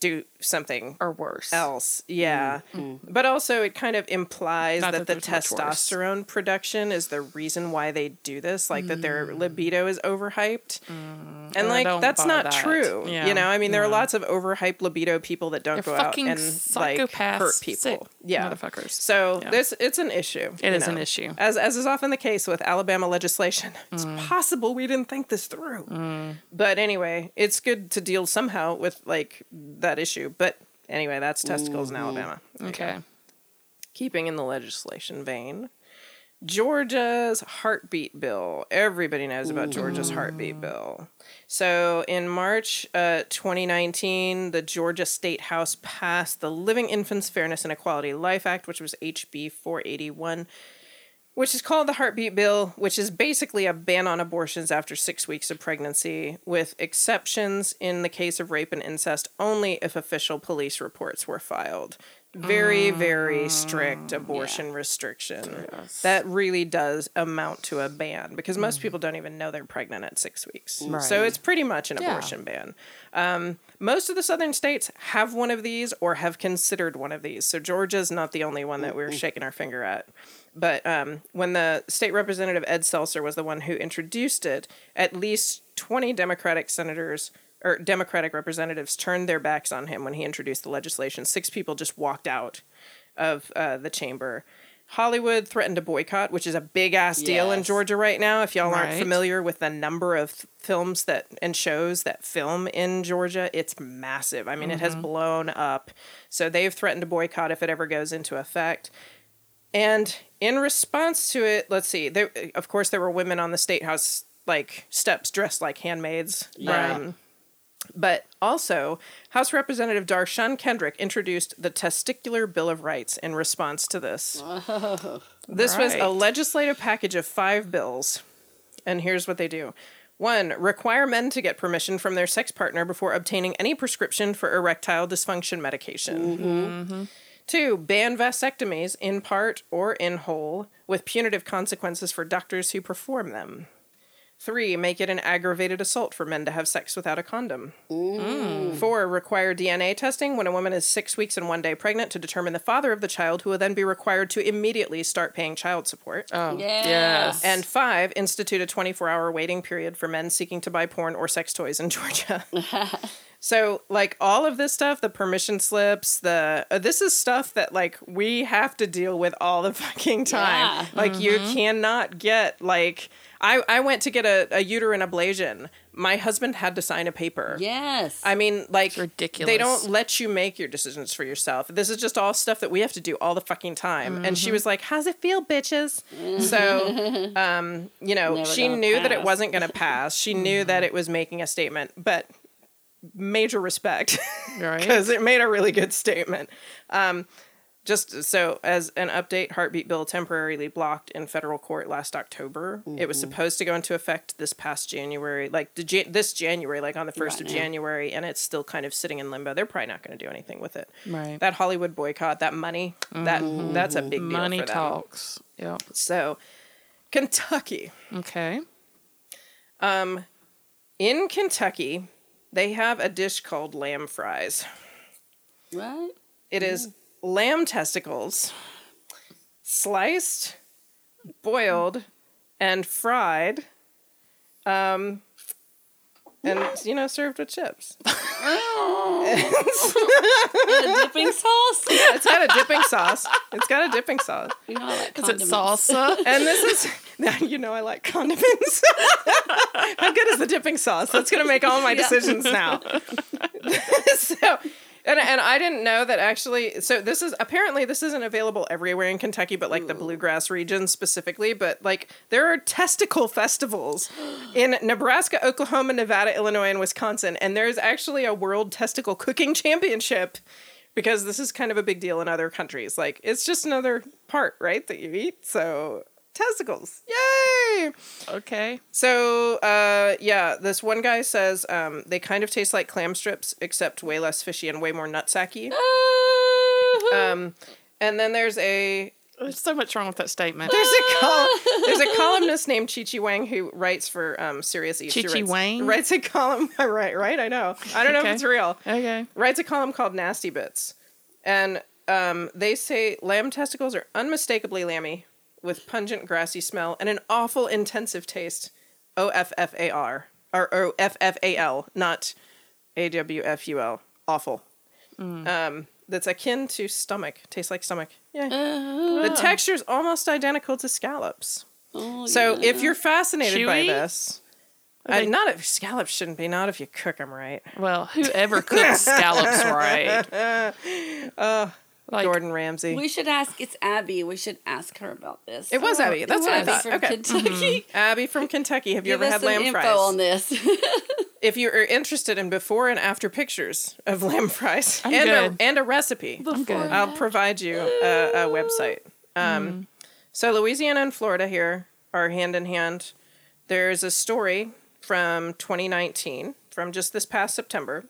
do something or worse. else. Yeah. Mm. Mm. But also it kind of implies Not that, that the there's much worse. testosterone production is the reason why they do this, like that their mm. libido is overhyped. and I like that's not that. true. Yeah. You know, I mean there are lots of overhyped libido people that don't They're go out fucking and like psychopaths, hurt people. sick yeah. motherfuckers. So Yeah. this it's an issue. It is you is an issue. As as is often the case with Alabama legislation. [laughs] It's Mm. possible we didn't think this through. But anyway, it's good to deal somehow with like that issue. But anyway, that's testicles in Alabama. Okay. Keeping in the legislation vein, Georgia's heartbeat bill. Everybody knows about Georgia's heartbeat bill. So in March uh, 2019, the Georgia State House passed the Living Infants Fairness and Equality Life Act, which was HB 481, which is called the heartbeat bill, which is basically a ban on abortions after six weeks of pregnancy, with exceptions in the case of rape and incest only if official police reports were filed. Very, very mm, strict abortion restriction. That really does amount to a ban because most mm. people don't even know they're pregnant at six weeks. Mm. So it's pretty much an Yeah. abortion ban. Um, most of the southern states have one of these or have considered one of these. So Georgia's not the only one that we're shaking our finger at. But um, when the state representative Ed Setzler was the one who introduced it, at least 20 Democratic senators or Democratic representatives turned their backs on him when he introduced the legislation. Six people just walked out of uh, the chamber. Hollywood threatened a boycott, which is a big ass deal in Georgia right now. If y'all aren't familiar with the number of films that and shows that film in Georgia, it's massive. I mean, it has blown up. So they've threatened a boycott if it ever goes into effect. And in response to it, let's see. There, of course, there were women on the state house like steps dressed like handmaids. Right. Um, but also, House Representative Dar'shun Kendrick introduced the Testicular Bill of Rights in response to this. This was a legislative package of five bills. And here's what they do one, require men to get permission from their sex partner before obtaining any prescription for erectile dysfunction medication. Two, ban vasectomies in part or in whole with punitive consequences for doctors who perform them. Three, make it an aggravated assault for men to have sex without a condom. Four, require DNA testing when a woman is six weeks and one day pregnant to determine the father of the child, who will then be required to immediately start paying child support. Oh, Yes. yes. And five, institute a 24 hour waiting period for men seeking to buy porn or sex toys in [laughs] Georgia. [laughs] so, like, all of this stuff, the permission slips, the uh, this is stuff that, like, we have to deal with all the [laughs] fucking time. Yeah. Like, you cannot get, like, I, I went to get a, a uterine ablation. My husband had to sign a paper. Yes. I mean, like, ridiculous. They don't let you make your decisions for yourself. This is just all stuff that we have to do all the fucking time. And she was like, "How's it feel, bitches?" So, [laughs] um, you know, Never she knew that it wasn't going to pass. She knew that it was making a statement, but major respect right. because it made a really good statement. Um, just so as an update, heartbeat bill temporarily blocked in federal court last October. It was supposed to go into effect this past January, like the, this January, like on the first Right of now. January, and it's still kind of sitting in limbo. They're probably not going to do anything with it. Right. That Hollywood boycott, that money, that that's a big deal Money talks. Yep. So, Kentucky. Okay. Um, In Kentucky, they have a dish called lamb fries. right? It is lamb testicles, sliced, boiled, and fried, um, and you know served with chips. [laughs] And a dipping sauce. It's got a dipping sauce. It's got a dipping sauce, You know, I like Is it condiments. salsa? and this is [laughs] now you know I like condiments. [laughs] How good is the dipping sauce? That's gonna make all my Yeah. decisions now. so. And, and I didn't know that actually. So this is apparently this isn't available everywhere in Kentucky, but like the bluegrass region specifically. But like there are testicle festivals [gasps] in Nebraska, Oklahoma, Nevada, Illinois, and Wisconsin, and there's actually a world testicle cooking championship because this is kind of a big deal in other countries. Like it's just another part, right, that you eat. So testicles, yay! Okay. So, uh, yeah, this one guy says um, they kind of taste like clam strips, except way less fishy and way more nutsacky. Ooh. Um, and then there's a There's so much wrong with that statement. There's a col- [laughs] there's a columnist named Chi Chi Wang who writes for um, Serious Eats. Chi Chi writes, Wang? writes a column. [laughs] right, right. I know. I don't know if it's real. Okay. Writes a column called Nasty Bits, and um, they say lamb testicles are unmistakably lammy, with pungent grassy smell and an awful intensive taste. O F F A R or O F F A L, not A W F U L. Awful. Um, that's akin to stomach. Tastes like stomach. Yeah. The texture is almost identical to scallops. Oh, So yeah. if you're fascinated by this, Are uh, not if scallops shouldn't be. Not if you cook them right. Well, whoever cooks scallops [laughs] right? Like Gordon Ramsay. we should ask. It's Abby. We should ask her about this. It was Abby. That's what I thought. from Okay. Kentucky. Abby from Kentucky. Have you Give ever us had some lamb info fries? on this. [laughs] If you are interested in before and after pictures of lamb fries I'm and good. a, and a recipe, I'm good. I'll provide you a, a website. Um, So Louisiana and Florida here are hand in hand. There's a story from 2019, from just this past September.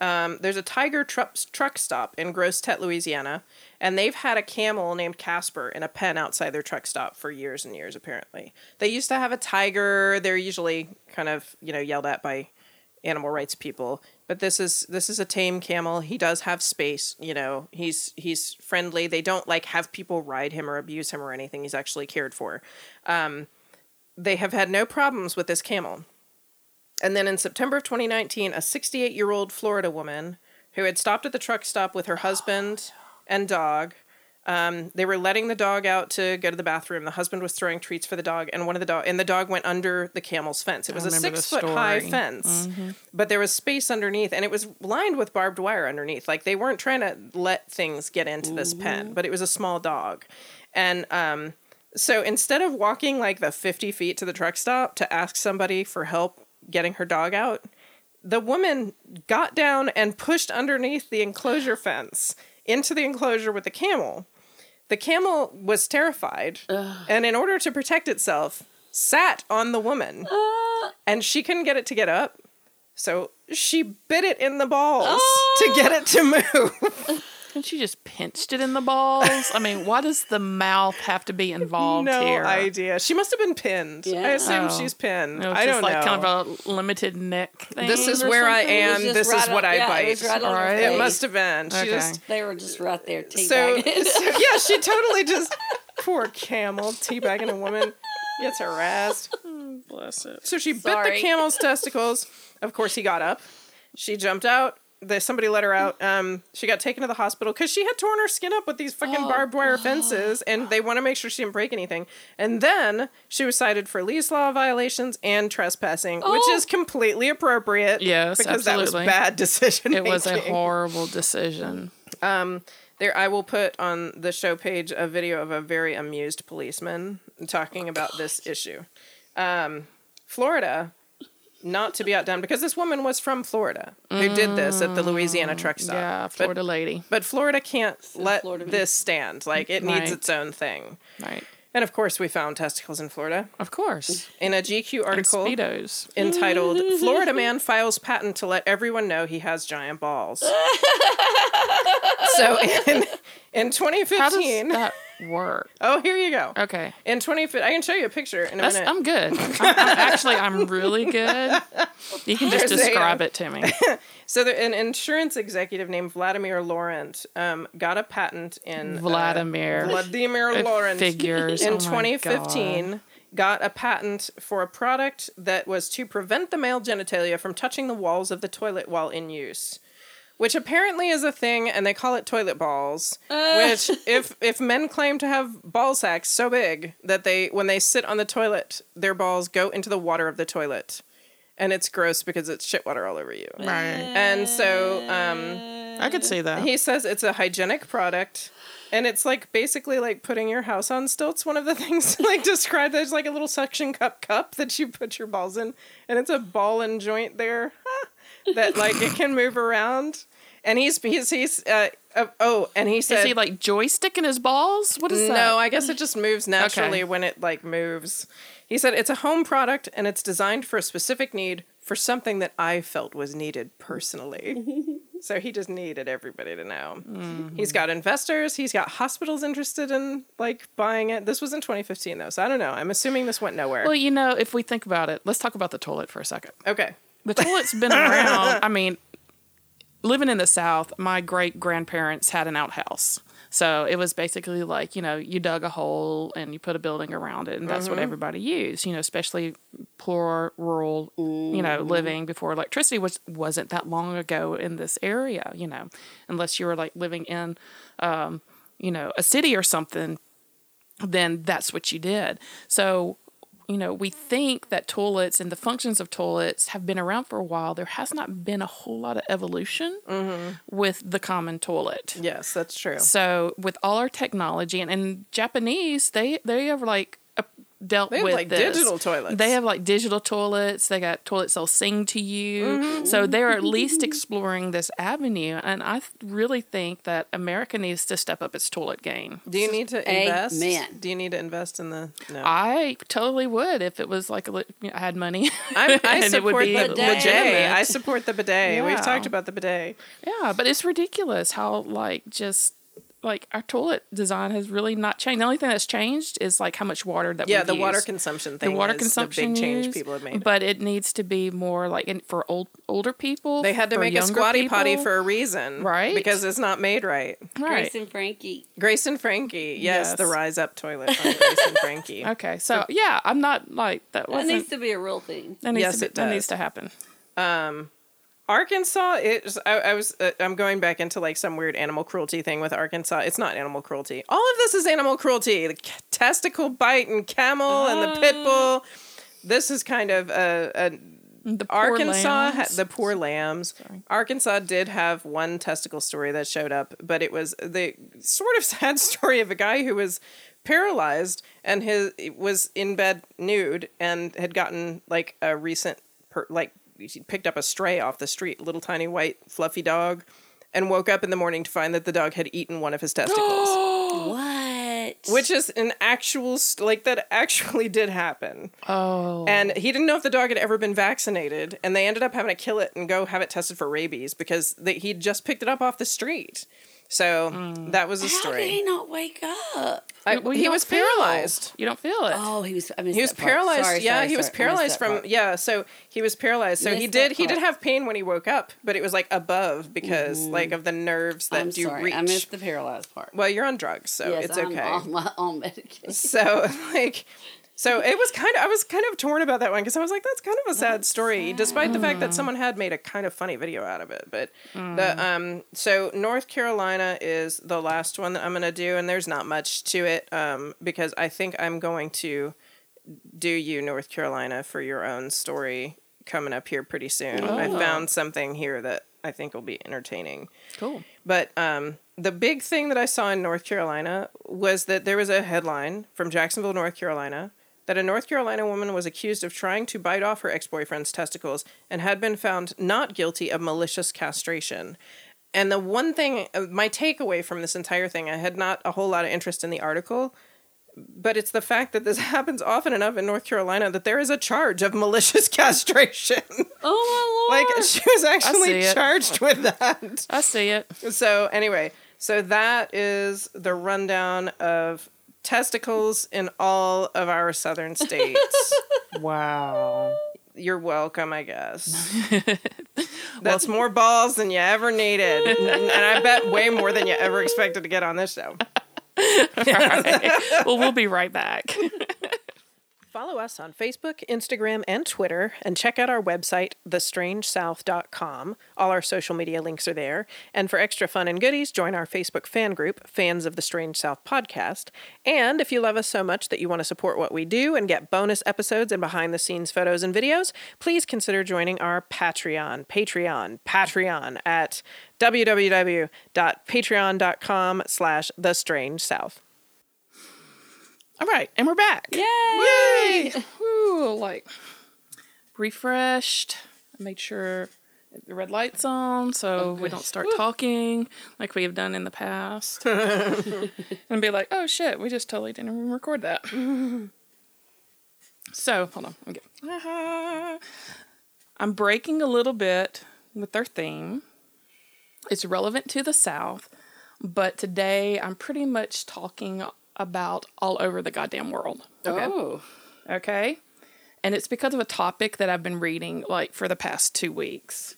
Um, there's a Tiger truck, truck stop in Grosse Tete, Louisiana, and they've had a camel named Casper in a pen outside their truck stop for years and years. Apparently, they used to have a tiger. They're usually kind of you know yelled at by animal rights people, but this is this is a tame camel. He does have space. You know, he's he's friendly. They don't like have people ride him or abuse him or anything. He's actually cared for. Um, they have had no problems with this camel. And then in September of 2019, a 68 year old Florida woman who had stopped at the truck stop with her husband and dog. Um, they were letting the dog out to go to the bathroom. The husband was throwing treats for the dog, and one of the dog and the dog went under the camel's fence. It was a six foot high fence, but there was space underneath, and it was lined with barbed wire underneath. Like they weren't trying to let things get into this pen, but it was a small dog, and um, so instead of walking like the 50 feet to the truck stop to ask somebody for help getting her dog out, the woman got down and pushed underneath the enclosure [gasps] fence into the enclosure with the camel. The camel was terrified and, in order to protect itself, sat on the woman [gasps] and she couldn't get it to get up. So she bit it in the balls to [gasps] get it to move. [laughs] And she just pinched it in the balls. I mean, why does the mouth have to be involved no here? idea. She must have been pinned. I assume Oh. she's pinned. It was I just don't like know. kind of a limited neck thing. This is or where I something? It was am. just This is what on- I yeah, bite. It, was right on her Alright. It face. must have been. She Okay. just They were just right there [laughs] so, teabagging. so yeah, she totally just poor camel teabagging a woman gets harassed. Oh, bless it. So she bit the camel's testicles. Of course, he got up. She jumped out. The, somebody let her out. Um, she got taken to the hospital because she had torn her skin up with these fucking Oh, barbed wire fences, and they want to make sure she didn't break anything. And then she was cited for lease law violations and trespassing, which Oh. is completely appropriate. Yes, because that was absolutely. bad [laughs] decision. It was a horrible decision. There, I will put on the show page a video of a very amused policeman talking about this issue. Um, Florida, not to be outdone, because this woman was from Florida who did this at the Louisiana truck mm, stop. Yeah, But- Florida lady. But, Florida can't let Florida man. this stand. Like, it needs Right. its own thing. Right. And of course, we found testicles in Florida Of course. in a GQ article entitled [laughs] "Florida Man Files Patent to Let Everyone Know He Has Giant Balls." [laughs] so in in How does 2015, that work? oh here you go. Okay. In 2015, I can show you a picture in a That's, minute. I'm good. I'm, I'm actually, I'm really good. You can just [laughs] There's describe it to me. [laughs] So the, an insurance executive named Vladimir Laurent um, got a patent in uh, Vladimir. Vladimir Laurent figures. in Oh my 2015 got a patent for a product that was to prevent the male genitalia from touching the walls of the toilet while in use. Which apparently is a thing, and they call it toilet balls. Which, if if men claim to have ball sacks so big that they, when they sit on the toilet, their balls go into the water of the toilet, and it's gross because it's shit water all over you. Right. And so, um, I could see that. he says it's a hygienic product and it's like basically like putting your house on stilts one of the [laughs] things like described there's like a little suction cup cup that you put your balls in and it's a ball and joint there [laughs] that like it can move around and he's he's he's uh, uh, oh and he said Is he like joysticking his balls? What is that? no, I guess it just moves naturally Okay. when it like moves. He said it's a home product and it's designed for a specific need for something that I felt was needed personally. [laughs] So he just needed everybody to know. Mm-hmm. He's got investors. He's got hospitals interested in like buying it. This was in 2015 though, so I don't know. I'm assuming this went nowhere. Well, you know, if we think about it, let's talk about the toilet for a second. okay. The toilet's been around. I mean, living in the South, my great grandparents had an outhouse. So it was basically like, you know, you dug a hole and you put a building around it, and that's what everybody used, you know, especially poor rural, you know, living before electricity was wasn't that long ago in this area, you know, unless you were like living in um, you know, a city or something, then that's what you did. So you know, we think that toilets and the functions of toilets have been around for a while. There has not been a whole lot of evolution mm-hmm. with the common toilet. Yes, that's true. So with all our technology and, and Japanese, they they have like dealt They have, with like, this. digital toilets. They have like digital toilets. They got toilets that'll sing to you. Mm-hmm. So they're at least exploring this avenue. And I th- really think that America needs to step up its toilet game. Do you need to invest? Amen. Do you need to invest in the? No. I totally would if it was like a, li- I had money. I'm, [laughs] I and it would support be the bidet. legitimate. I support the bidet. Yeah. We've talked about the bidet. Yeah, but it's ridiculous how like just like our toilet design has really not changed. The only thing that's changed is like how much water that Yeah, we the water consumption thing. the water is consumption the big change used, people have made. But it needs to be more like in, for old older people. they had to make a younger squatty potty for a reason, Right. Because it's not made right. right. Grace and Frankie. Grace and Frankie, yes, Yes. the rise up toilet on Grace and Frankie. [laughs] Okay, so yeah, I'm not like that That wasn't. needs to be a real thing. that needs Yes, to be, it that needs to happen. Um, Arkansas, it. I, I was. Uh, I'm going back into like some weird animal cruelty thing with Arkansas. It's not animal cruelty. All of this is animal cruelty. The c- testicle bite and camel and the pit bull. This is kind of a, a The poor Arkansas, ha- the poor lambs. Arkansas did have one testicle story that showed up, but it was the sort of [laughs] sad story of a guy who was paralyzed and his was in bed nude and had gotten like a recent per, like he picked up a stray off the street, little tiny white fluffy dog, and woke up in the morning to find that the dog had eaten one of his [gasps] testicles. What? Which is an actual st- like that actually [laughs] did happen. oh, And he didn't know if the dog had ever been vaccinated, and they ended up having to kill it and go have it tested for rabies because they, he just picked it up off the street. So mm. that was a story. How did he story. not wake up? I- Well, he don't was feel- paralyzed. You don't feel it. Oh, he was. I missed He was paralyzed. Sorry, yeah, sorry, he was sorry. I paralyzed from part. yeah. So he was paralyzed. So he did. He did have pain when he woke up, but it was like above because mm-hmm. like of the nerves that I'm do sorry. reach. I missed the paralyzed part. well, you're on drugs, so yes, it's I'm okay. on [laughs] my own medication. So [laughs] like so it was kind of I was kind of torn about that one because I was like that's kind of a sad story despite the fact that someone had made a kind of funny video out of it but the um so North Carolina is the last one that I'm going to do and there's not much to it um because I think I'm going to do you North Carolina for your own story coming up here pretty soon. I found something here that I think will be entertaining. cool. But um, the big thing that I saw in North Carolina was that there was a headline from Jacksonville, North Carolina, that a North Carolina woman was accused of trying to bite off her ex boyfriend's testicles and had been found not guilty of malicious castration. And the one thing, uh, my takeaway from this entire thing, I had not a whole lot of interest in the article, but it's the fact that this [laughs] happens often enough in North Carolina that there is a charge of malicious [laughs] castration. Oh my [laughs] lord! like she was actually charged with that. I see it. So anyway, so that is the rundown of testicles in all of our southern states. [laughs] Wow. You're welcome, I guess. [laughs] That's more balls than you ever needed, [laughs] and I bet way more than you ever expected to get on this show. well, we'll be right back. Follow us on Facebook, Instagram, and Twitter, and check out our website, thestrangesouth.com. All our social media links are there. And for extra fun and goodies, join our Facebook fan group, Fans of the Strange South Podcast. And if you love us so much that you want to support what we do and get bonus episodes and behind the scenes photos and videos, please consider joining our Patreon, Patreon, Patreon at www.patreon.com slash the strange south. All right, and we're back. Yay! Woo, like refreshed. I made sure the red light's on so we don't start talking like we have done in the past. [laughs] and be like, oh shit, we just totally didn't even record that. [laughs] so hold on. Okay. [laughs] I'm breaking a little bit with our theme. It's relevant to the South, but today I'm pretty much talking about all over the goddamn world. Okay. Oh. Okay. And it's because of a topic that I've been reading like for the past two weeks.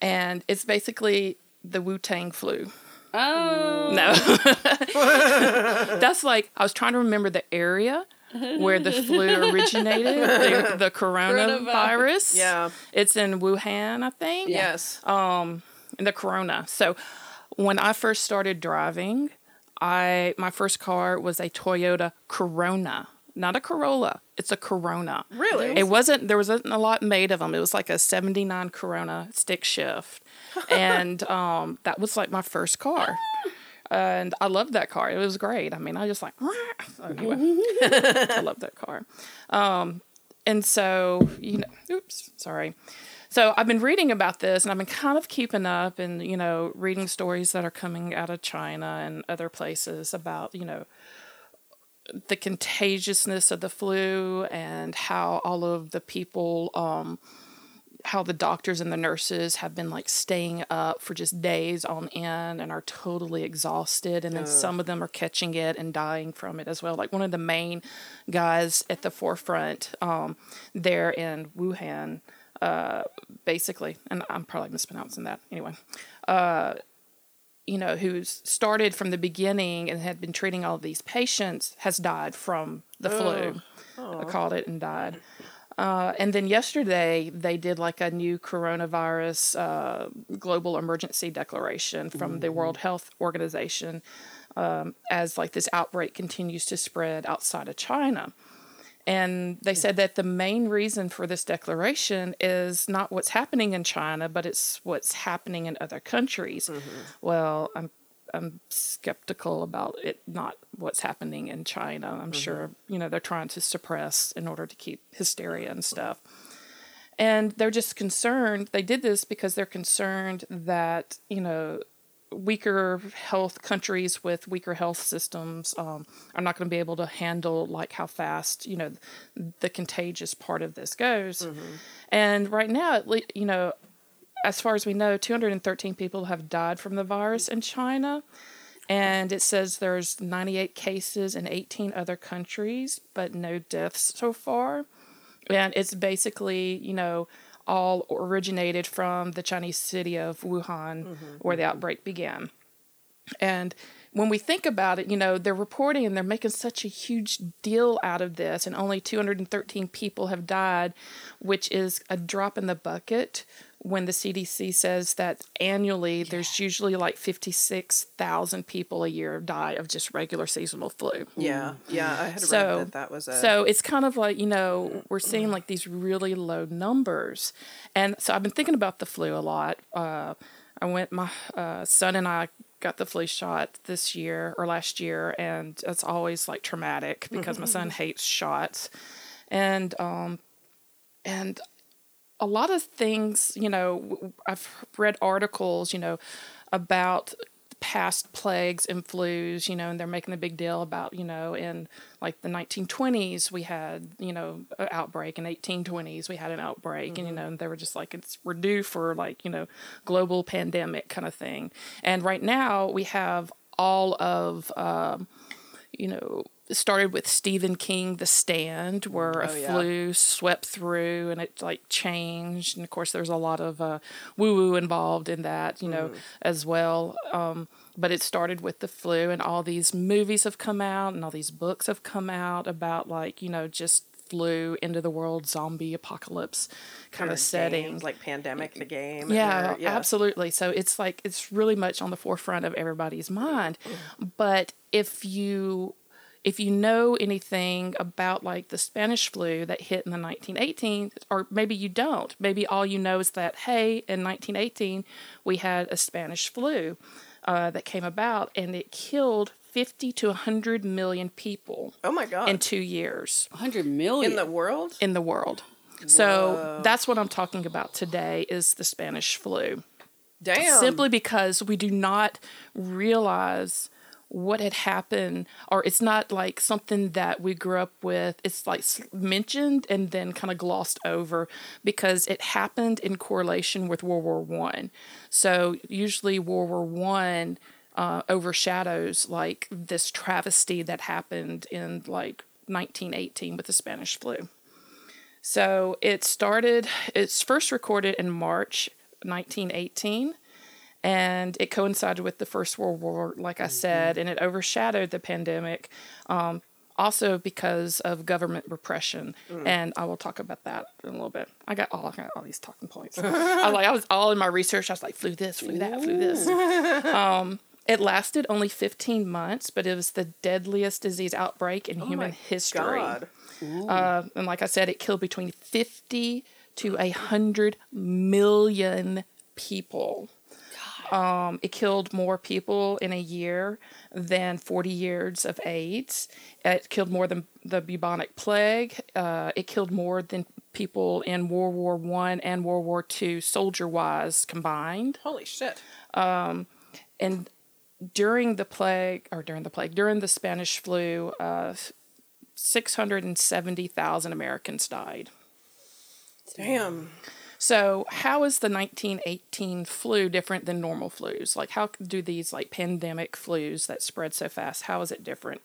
And it's basically the Wu Tang flu. Oh. No. [laughs] That's like, I was trying to remember the area where the flu originated, the, the coronavirus. Yeah. It's in Wuhan, I think. Yes. Um, in the corona. So when I first started driving, I my first car was a Toyota Corona, not a Corolla. It's a Corona. Really? It wasn't. There wasn't a lot made of them. It was like a '79 Corona stick shift, [laughs] and um, that was like my first car. And I loved that car. It was great. I mean, I just like. [laughs] Anyway, I [laughs] love that car. Um, and so you know, oops, sorry. So I've been reading about this, and I've been kind of keeping up, and you know, reading stories that are coming out of China and other places about you know the contagiousness of the flu and how all of the people um how the doctors and the nurses have been like staying up for just days on end and are totally exhausted and then some of them are catching it and dying from it as well. Like one of the main guys at the forefront um there in Wuhan uh basically and I'm probably mispronouncing that anyway Uh, you know, who's started from the beginning and had been treating all of these patients, has died from the flu. I called it and died. Uh, and then yesterday they did like a new coronavirus uh, global emergency declaration from the World Health Organization um, as like this outbreak continues to spread outside of China. And they said that the main reason for this declaration is not what's happening in China, but it's what's happening in other countries. Mm-hmm. Well, I'm I'm skeptical about it not what's happening in China. I'm mm-hmm. sure, you know, they're trying to suppress in order to keep hysteria and stuff. And they're just concerned. They did this because they're concerned that, you know, weaker health countries with weaker health systems um, are not going to be able to handle like how fast you know the contagious part of this goes. And right now at least you know as far as we know 213 people have died from the virus in china. And it says there's 98 cases in 18 other countries but no deaths so far. And it's basically you know all originated from the Chinese city of Wuhan, mm-hmm, where the mm-hmm. outbreak began. And when we think about it, you know, they're reporting and they're making such a huge deal out of this, and only 213 people have died, which is a drop in the bucket when the CDC says that annually there's usually like 56,000 people a year die of just regular seasonal flu. Yeah. Yeah. I had So- read that that was a. So it's kind of like, you know, we're seeing like these really low numbers. And so I've been thinking about the flu a lot. Uh, I went, my uh, son and I got the flu shot this year or last year, and it's always like traumatic because my son hates shots. And, um, and a lot of things, you know, I've read articles, you know, about past plagues and flus, you know, and they're making a big deal about, you know, in like the 1920s we had, you know, an outbreak in 1820s we had an outbreak and you know, and they were just like it's we're due for like, you know, global pandemic kind of thing. And right now we have all of um, you know, started with Stephen King, The Stand, where a Oh, yeah. flu swept through and it like changed. And of course, there's a lot of uh, woo woo involved in that, you know, as well. Um, but it started with the flu, and all these movies have come out, and all these books have come out about like, you know, just flu into the world zombie apocalypse kind of setting games, like Pandemic the game. yeah, or- absolutely. So it's like it's really much on the forefront of everybody's mind. But if you if you know anything about like the Spanish flu that hit in the 1918, or maybe you don't, maybe all you know is that hey, in 1918 we had a Spanish flu uh, that came about and it killed 50 to 100 million people Oh my god. in two years 100 million. in the world. in the world. So that's what I'm talking about today is the Spanish flu Damn. simply because we do not realize what had happened, or it's not like something that we grew up with. It's like mentioned and then kind of glossed over because it happened in correlation with World War One. So usually World War One uh, overshadows like this travesty that happened in like 1918 with the Spanish flu. So it started, it's first recorded in March 1918, and it coincided with the First World War, like I said, and it overshadowed the pandemic. Um, also because of government repression, and I will talk about that in a little bit. I got all, I got all these talking points. [laughs] I like I was all in my research. I was like, flew this, flew that, flew this. [laughs] Um, it lasted only 15 months, but it was the deadliest disease outbreak in human history. Uh, and like I said, it killed between 50 to 100 million people. Um, it killed more people in a year than 40 years of AIDS. It killed more than the bubonic plague. Uh, it killed more than people in World War One and World War Two, soldier wise combined. Holy shit. And during the plague, or during the plague, during the Spanish flu, uh, 670,000 Americans died. Damn. So, how is the 1918 flu different than normal flus? Like, how do these like pandemic flus that spread so fast? How is it different?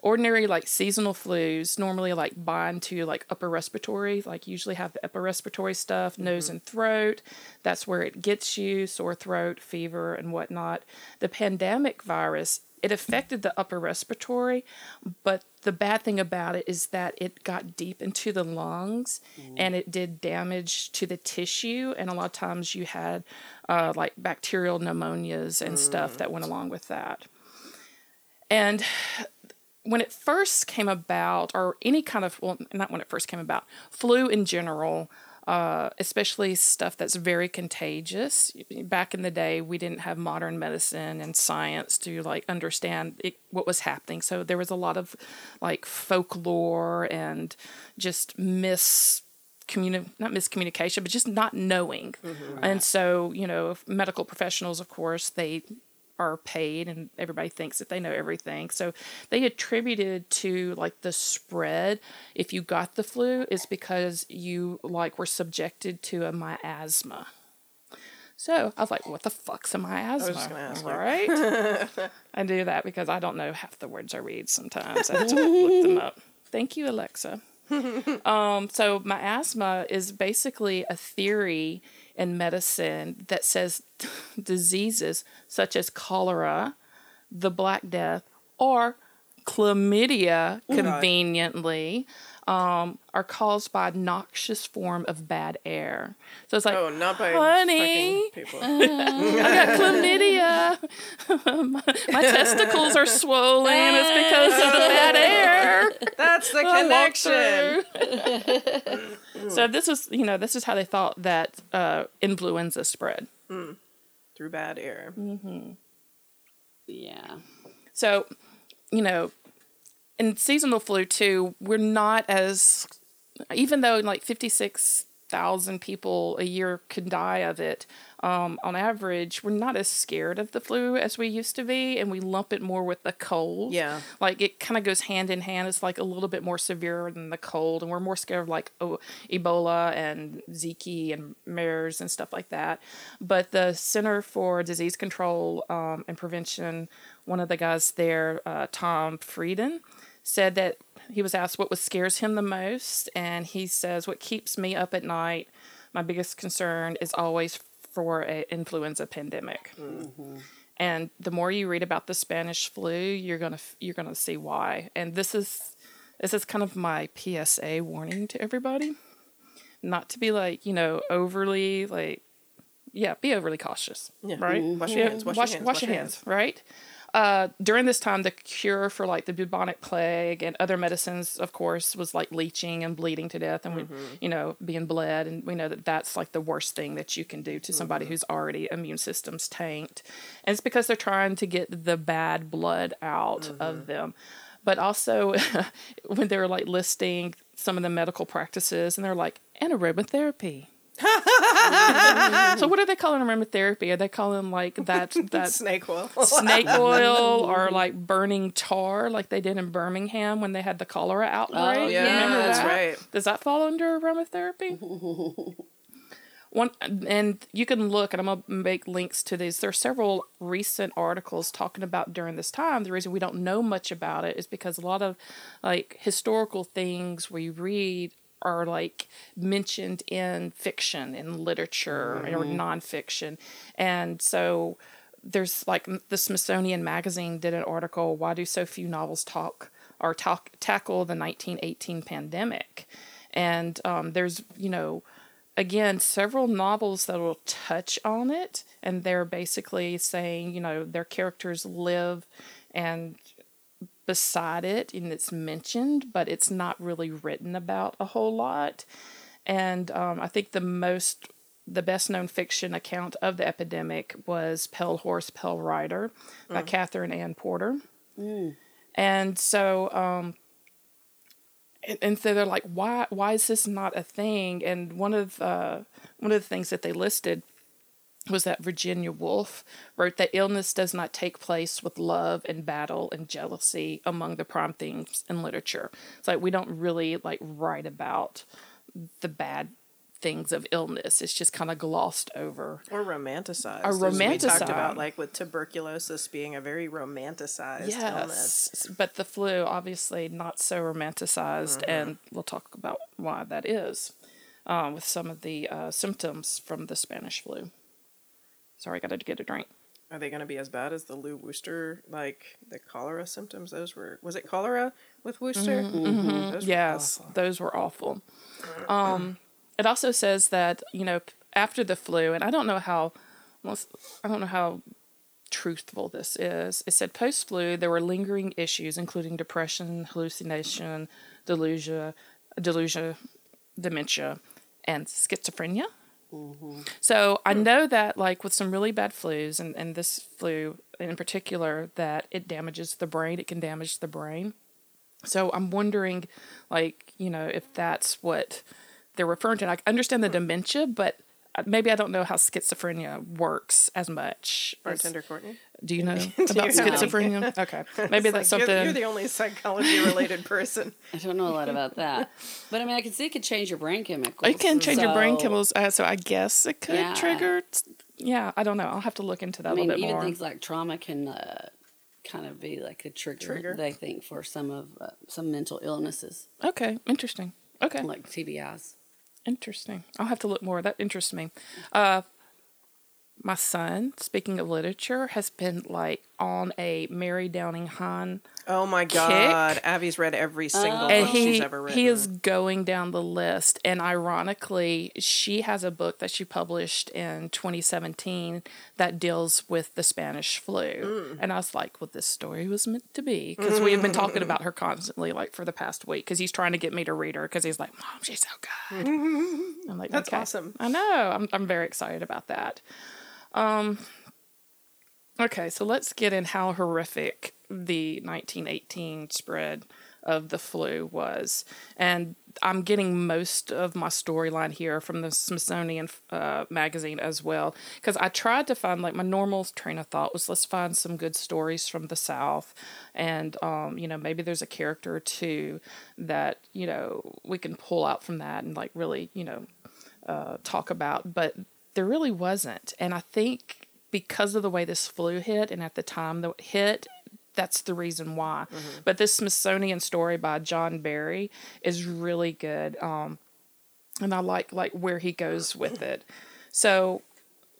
Ordinary like seasonal flus normally like bind to like upper respiratory, like usually have the upper respiratory stuff, mm-hmm. nose and throat. That's where it gets you, sore throat, fever, and whatnot. The pandemic virus it affected the upper respiratory, but the bad thing about it is that it got deep into the lungs and it did damage to the tissue. And a lot of times you had uh, like bacterial pneumonias and stuff that went along with that. And when it first came about, or any kind of, well, not when it first came about, flu in general, uh, especially stuff that's very contagious. Back in the day, we didn't have modern medicine and science to like understand it, what was happening. So there was a lot of like folklore and just mis communi- not miscommunication, but just not knowing. And so, you know, medical professionals, of course, they are paid and everybody thinks that they know everything. So they attributed to like the spread if you got the flu is because you like were subjected to a miasma. So I was like, what the fuck's a miasma? ask right? [laughs] I do that because I don't know half the words I read sometimes. I have to look them up. Thank you, Alexa. [laughs] um, so miasma is basically a theory in medicine that says [laughs] diseases such as cholera, the Black Death, or chlamydia, conveniently, um, are caused by a noxious form of bad air. So it's like, Oh, not by honey, fucking people. [laughs] I got chlamydia. [laughs] my, my testicles are swollen. It's because of the bad air. [laughs] That's the connection. so this is, you know, this is how they thought that uh, influenza spread. Through bad air. Yeah. So, you know, in seasonal flu too, we're not as even though like fifty six thousand people a year can die of it. Um, on average, we're not as scared of the flu as we used to be, and we lump it more with the cold. Yeah. like it kind of goes hand in hand. It's like a little bit more severe than the cold, and we're more scared of like oh, Ebola and Zika and MERS and stuff like that. But the Center for Disease Control um, and Prevention, one of the guys there, uh, Tom Frieden, said that he was asked what was scares him the most, and he says what keeps me up at night. My biggest concern is always for an influenza pandemic. Mm-hmm. And the more you read about the Spanish flu, you're gonna you're gonna see why. And this is this is kind of my PSA warning to everybody, not to be like you know overly like, yeah, be overly cautious, Yeah. right? Mm-hmm. Wash your hands, wash your wash, hands, wash your hands, right? Uh, during this time, the cure for like the bubonic plague and other medicines, of course, was like leeching and bleeding to death, and we, mm-hmm. you know, being bled, and we know that that's like the worst thing that you can do to somebody mm-hmm. who's already immune system's tanked, and it's because they're trying to get the bad blood out of mm-hmm. them. But also, [laughs] when they were like listing some of the medical practices, and they're like anaerobic therapy. [laughs] so what are they calling aromatherapy? Are they calling like that [laughs] that Snake oil. snake [laughs] oil or like burning tar like they did in Birmingham when they had the cholera oh, outbreak? Oh, yeah, Remember that's that? right. Does that fall under aromatherapy? One and you can look, and I'm gonna make links to these. There are several recent articles talking about during this time. The reason we don't know much about it is because a lot of like historical things we read are like mentioned in fiction, in literature, or nonfiction, and so there's like the Smithsonian Magazine did an article. Why do so few novels talk or talk tackle the 1918 pandemic? And um, there's you know again several novels that will touch on it and they're basically saying you know their characters live and beside it and it's mentioned but it's not really written about a whole lot. And um, i think the most the best known fiction account of the epidemic was pale horse pale rider by Katherine Anne Porter. And so um, and, and so they're like, why why is this not a thing? And one of uh, one of the things that they listed was that Virginia Woolf wrote that illness does not take place with love and battle and jealousy among the prime themes in literature. It's like we don't really like write about the bad things of illness. It's just kind of glossed over. Or romanticized. Or as We talked about like with tuberculosis being a very romanticized illness. But the flu obviously not so romanticized, and we'll talk about why that is um, with some of the uh, symptoms from the Spanish flu. Sorry, I got to get a drink. Are they going to be as bad as the Lou Wooster, like the cholera symptoms? Those were was it cholera with Wooster? Those were Mm-hmm, Yes, awful. those were awful. Um, it also says that you know after the flu, and I don't know how, I don't know how truthful this is. It said post flu there were lingering issues including depression, hallucination, delusion, delusion, dementia, and schizophrenia. Mm-hmm. So I know that like with some really bad flus and, and this flu in particular that it damages the brain. It can damage the brain. So I'm wondering, like, you know, if that's what they're referring to. And I understand the dementia, but maybe I don't know how schizophrenia works as much. as- Bartender Courtney. do you [laughs] know you about know? schizophrenia? [laughs] Okay, maybe that's like, something. You're, you're the only psychology related person. [laughs] I don't know a lot about that, but I mean, I can see it could change your brain chemicals. it can change your brain chemicals, uh, so I guess it could Yeah. trigger. Yeah, I don't know. I'll have to look into that I a mean, little bit even more. things like trauma can uh, kind of be like a trigger. Trigger. They think for some of uh, some mental illnesses Okay, interesting. Okay, like TBIs. Interesting. I'll have to look more. That interests me. Uh, my son, speaking of literature, has been like on a Mary Downing Hahn Oh my God. Abby's read every single and book he she's ever written. he is going down the list and ironically she has a book that she published in 2017 that deals with the spanish flu and i was like well this story was meant to be because we have been talking about her constantly like for the past week because he's trying to get me to read her because he's like mom she's so good [laughs] i'm like That's okay. awesome. i know I'm, I'm very excited about that um okay so let's get in how horrific the 1918 spread of the flu was and i'm getting most of my storyline here from the smithsonian uh, magazine as well because i tried to find like my normal train of thought was let's find some good stories from the south and um, you know maybe there's a character or two that you know we can pull out from that and like really you know uh, talk about, but there really wasn't. And I think because of the way this flu hit and at the time that it hit, that's the reason why. But this Smithsonian story by John Barry is really good. Um, and I like like where he goes with it. So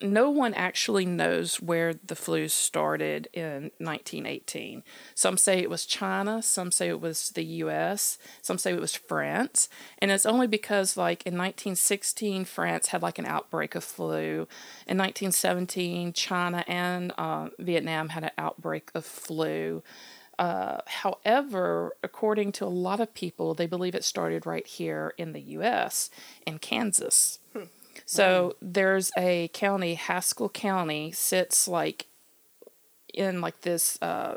no one actually knows where the flu started in 1918. Some say it was China, some say it was the US, some say it was France. And it's only because, like, in 1916, France had like an outbreak of flu. In 1917, China and uh, Vietnam had an outbreak of flu. Uh, however, according to a lot of people, they believe it started right here in the US, in Kansas. So there's a county, Haskell County, sits like in like this uh,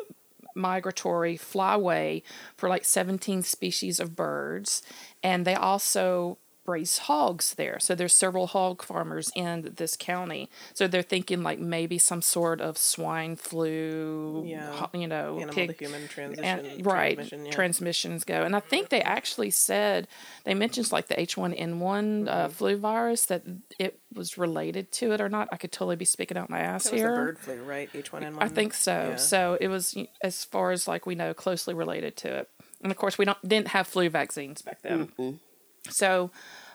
migratory flyway for like 17 species of birds, and they also raise hogs there. So there's several hog farmers in this county. So they're thinking like maybe some sort of swine flu, Yeah. you know, Animal pig to human transition. and right transmission, yeah. transmissions go. And I think they actually said they mentioned like the H1N1 Mm-hmm. uh, flu virus that it was related to it or not. I could totally be speaking out my ass That was here. the bird flu, right? H1N1. I think so. Yeah. So it was as far as like we know closely related to it. And of course we don't didn't have flu vaccines back then. So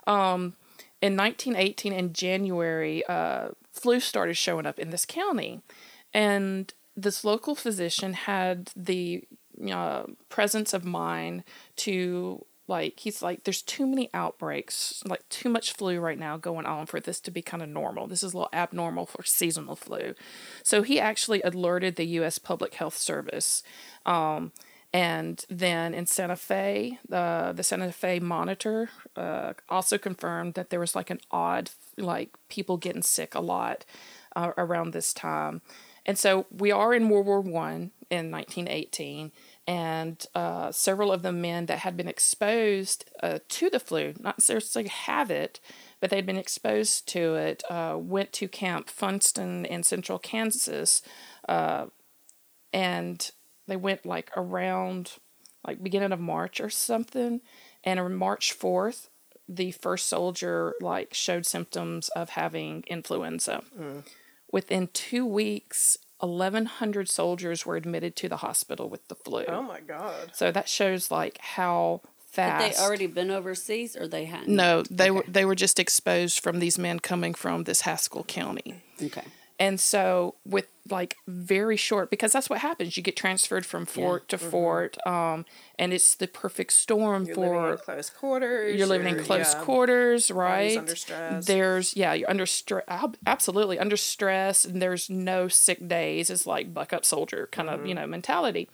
um in 1918 in January uh flu started showing up in this county. And this local physician had the uh, presence of mind to like he's like there's too many outbreaks like too much flu right now going on for this to be kind of normal. This is a little abnormal for seasonal flu. So he actually alerted the us public health service um, and then in santa fe uh, the santa fe monitor uh, also confirmed that there was like an odd like people getting sick a lot uh, around this time. And so we are in world war one in 1918 and uh, several of the men that had been exposed uh, to the flu, not necessarily have it, but they'd been exposed to it, uh, went to Camp Funston in central Kansas, and they went like around like beginning of March or something, and on March fourth, the first soldier like showed symptoms of having influenza. Mm. Within two weeks, 1,100 soldiers were admitted to the hospital with the flu. Oh my god. So that shows like how fast. Had fast. they already been overseas or they hadn't? no, they were they were just exposed from these men coming from this Haskell County. Okay. And so with like very short because that's what happens. You get transferred from fort to fort, um, and it's the perfect storm You're living in for close quarters. you're living in close yeah. quarters, right? under stress. There's yeah, you're under stress. Absolutely under stress, and there's no sick days. It's like buck up soldier kind of Mm-hmm. you know mentality.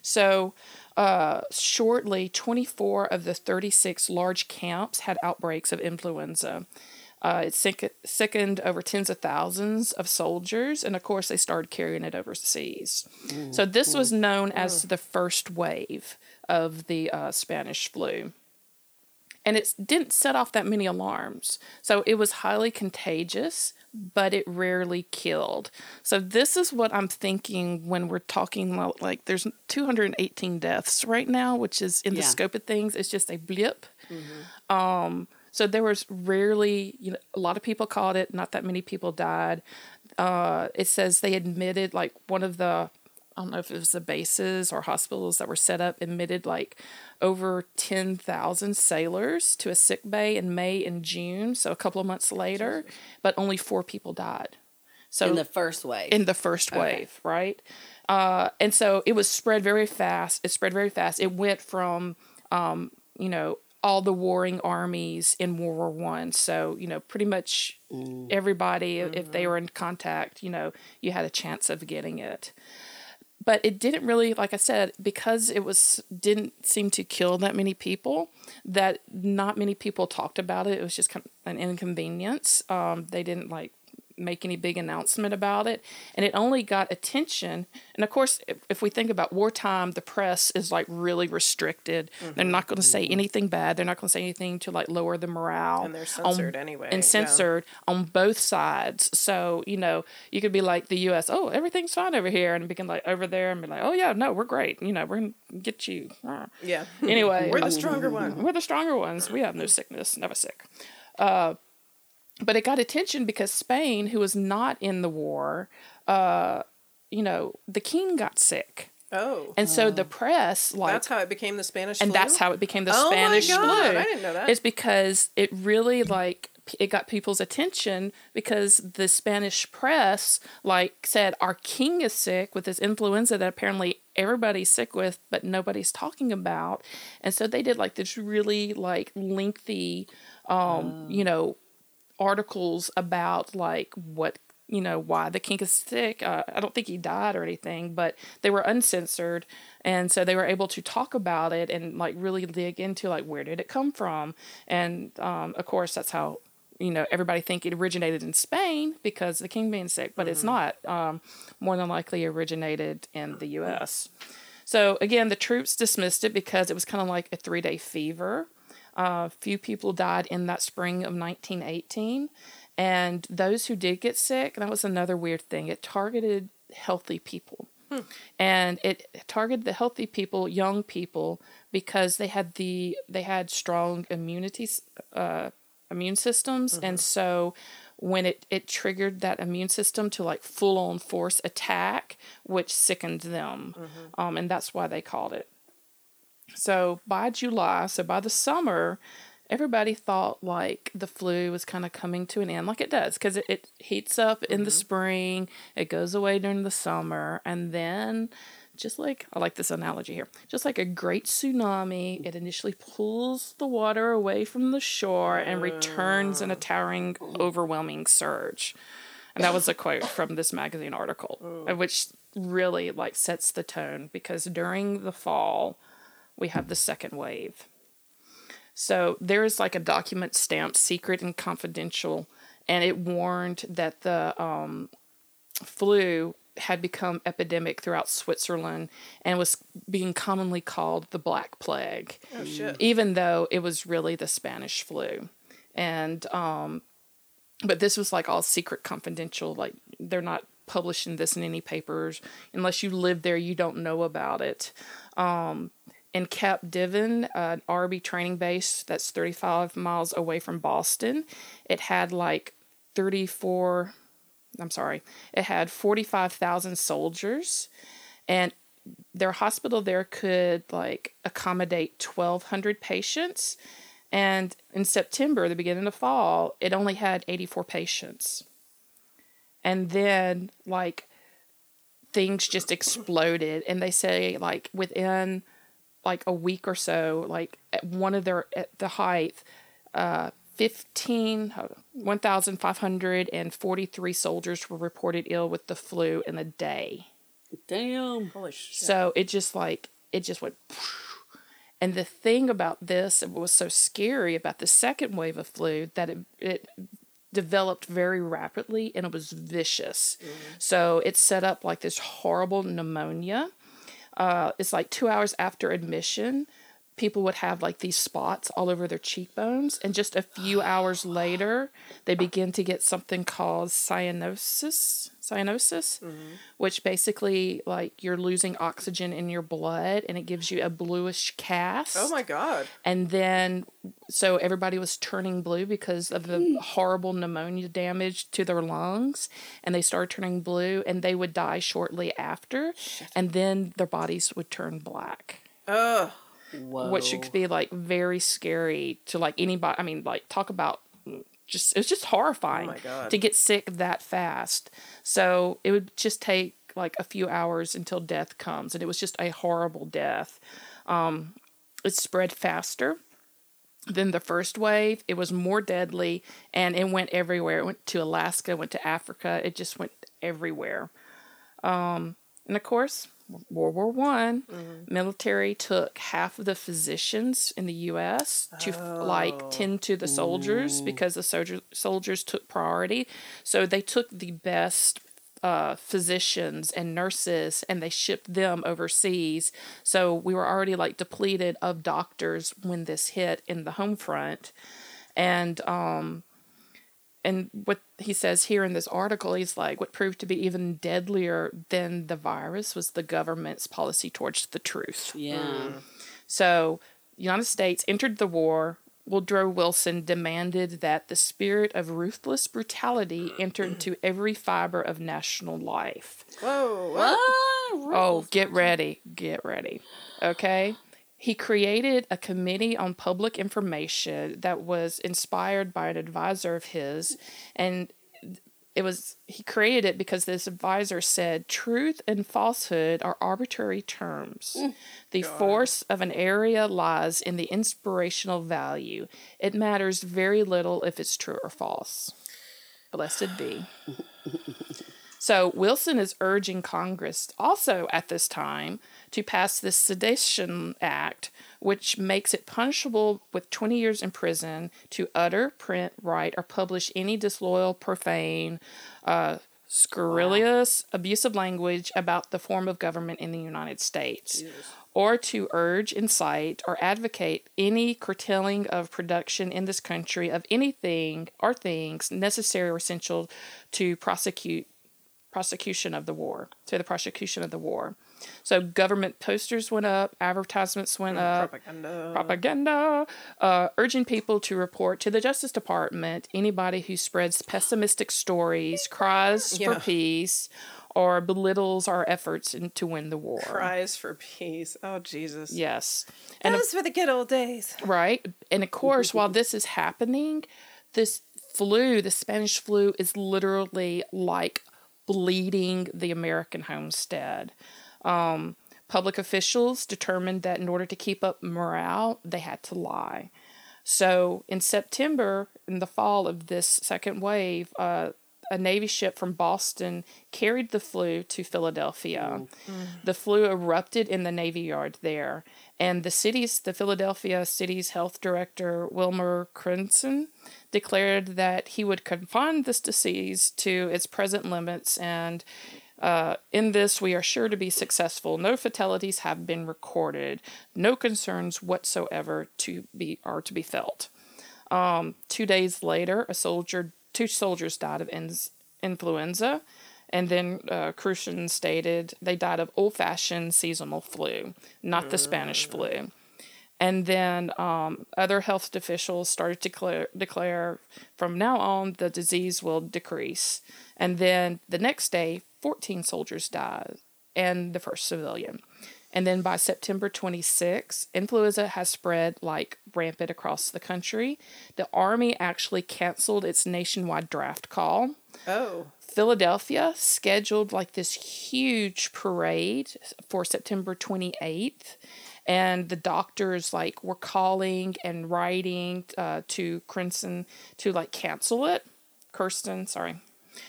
So uh, shortly, 24 of the 36 large camps had outbreaks of influenza. Uh, it sick- sickened over tens of thousands of soldiers, and of course, they started carrying it overseas. So, this was known as the first wave of the uh, Spanish flu and it didn't set off that many alarms. So it was highly contagious, but it rarely killed. So this is what I'm thinking when we're talking about like there's 218 deaths right now, which is in the scope of things, it's just a blip. Um, so there was rarely, you know, a lot of people caught it, not that many people died. Uh, it says they admitted like one of the I don't know if it was the bases or hospitals that were set up admitted like over 10,000 sailors to a sick bay in May and June, so a couple of months later, but only four people died. So In the first wave. in the first Okay. wave, right? Uh, and so it was spread very fast. It spread very fast. It went from, um, you know, all the warring armies in World War One. So you know, pretty much everybody, if they were in contact, you know, you had a chance of getting it. But it didn't really, like I said, because it was didn't seem to kill that many people. That not many people talked about it. It was just kind of an inconvenience. Um, they didn't like make any big announcement about it and it only got attention and of course if, if we think about wartime the press is like really restricted they're not going to say anything bad they're not going to say anything to like lower the morale And they're censored anyway, and censored on both sides so you know you could be like the us oh everything's fine over here and begin like over there and be like oh yeah no we're great you know we're gonna get you Ah. Yeah. anyway [laughs] We're the stronger one. we're the stronger ones. We have no sickness, never sick. Uh, but it got attention because Spain, who was not in the war, uh, you know, the king got sick. Oh. And so the press, like, that's how it became the Spanish and flu? that's how it became the Oh my Spanish God, flu. I didn't know that. It's because it really like it got people's attention because the Spanish press like said our king is sick with this influenza that apparently everybody's sick with but nobody's talking about. And so they did like this really like lengthy um, you know, articles about like what you know why the king is sick. Uh, I don't think he died or anything, but they were uncensored, and so they were able to talk about it and like really dig into like where did it come from, and um, of course that's how you know everybody think it originated in Spain because the king being sick, but it's not. Um, more than likely originated in the U.S. So again, the troops dismissed it because it was kind of like a three day fever. A few people died in that spring of 1918. And those who did get sick, that was another weird thing. It targeted healthy people. And it targeted the healthy people, young people, because they had the they had strong immunity uh, immune systems, and so when it it triggered that immune system to like full on force attack, which sickened them, um, and that's why they called it. So by July, so by the summer, everybody thought like the flu was kind of coming to an end, like it does, because it, it heats up in the spring, it goes away during the summer, and then just like I like this analogy here, just like a great tsunami, it initially pulls the water away from the shore and returns in a towering, overwhelming surge. And that was a quote from this magazine article, uh, which really like sets the tone because during the fall, we have the second wave. So there is like a document stamped secret and confidential, and it warned that the um, flu had become epidemic throughout Switzerland and was being commonly called the Black Plague, Oh shit. even though it was really the Spanish flu. And um, but this was like all secret confidential. Like they're not publishing this in any papers unless you live there. You don't know about it. Um, in Camp Devens, an Army training base that's 35 miles away from Boston, it had like 34. I'm sorry, it had 45,000 soldiers, and their hospital there could like accommodate 1,200 patients. And in September, the beginning of fall, it only had 84 patients. And then, like, things just exploded. And they say, like, within like a week or so, like, at one of their, at the height, uh, 15, 1,543 soldiers were reported ill with the flu in a day. Damn. Holy shit. So it just like it just went. And the thing about this, it was so scary about the second wave of flu that it it developed very rapidly and it was vicious. So it set up like this horrible pneumonia. Uh, it's like two hours after admission, people would have like these spots all over their cheekbones, and just a few hours later, they begin to get something called cyanosis. Cyanosis, mm-hmm. which basically like you're losing oxygen in your blood, and it gives you a bluish cast. oh my god. And then, so everybody was turning blue because of the hmm. horrible pneumonia damage to their lungs, and they started turning blue, and they would die shortly after, and then their bodies would turn black Ugh. Whoa. which could be like very scary to like anybody. I mean, like talk about just it's just horrifying Oh to get sick that fast. So it would just take like a few hours until death comes, and it was just a horrible death. Um, it spread faster than the first wave. It was more deadly, and it went everywhere. It went to Alaska, went to Africa. It just went everywhere. Um, and of course, World War One, military took half of the physicians in the U.S. to like tend to the soldiers because the soldier, soldiers took priority. So they took the best uh, physicians and nurses and they shipped them overseas. So we were already like depleted of doctors when this hit in the home front. And um, and what he says here in this article, he's like, what proved to be even deadlier than the virus was the government's policy towards the truth. Yeah. So, United States entered the war. Woodrow Wilson demanded that the spirit of ruthless brutality enter into every fiber of national life. Whoa. Ah, Oh, get ready. Get ready. Okay. He created a committee on public information that was inspired by an advisor of his. And it was, he created it because this advisor said truth and falsehood are arbitrary terms. Mm. The force of an area lies in the inspirational value. It matters very little if it's true or false. Blessed be. [laughs] So Wilson is urging Congress also at this time to pass this Sedition Act, which makes it punishable with 20 years in prison to utter, print, write, or publish any disloyal, profane, uh, scurrilous, abusive language about the form of government in the United States, or to urge, incite, or advocate any curtailing of production in this country of anything or things necessary or essential to prosecute prosecution of the war, to the prosecution of the war. So government posters went up, advertisements went up, Propaganda. propaganda, uh, urging people to report to the Justice Department anybody who spreads pessimistic stories, cries Yeah. for peace, or belittles our efforts in, to win the war. Cries for peace. Oh Jesus. Yes. And Those were the good old days. Right. And of course, while this is happening, this flu, the Spanish flu, is literally like bleeding the American homestead. Um, public officials determined that in order to keep up morale, they had to lie. So in September, in the fall of this second wave, uh, a Navy ship from Boston carried the flu to Philadelphia. The flu erupted in the Navy Yard there, and the city's, the Philadelphia city's health director, Wilmer Krusen, declared that he would confine this disease to its present limits and uh, in this, we are sure to be successful. No fatalities have been recorded. No concerns whatsoever to be are to be felt. Um, two days later, a soldier, two soldiers died of ins- influenza, and then uh, Krusen stated they died of old-fashioned seasonal flu, not the Spanish flu. And then um, other health officials started to declare, declare from now on the disease will decrease. And then the next day, 14 soldiers died and the first civilian. And then by September 26, influenza has spread like rampant across the country. The Army actually canceled its nationwide draft call. Oh. Philadelphia scheduled like this huge parade for September 28th and the doctors like were calling and writing uh, to Crimson to like cancel it. Kirsten, sorry,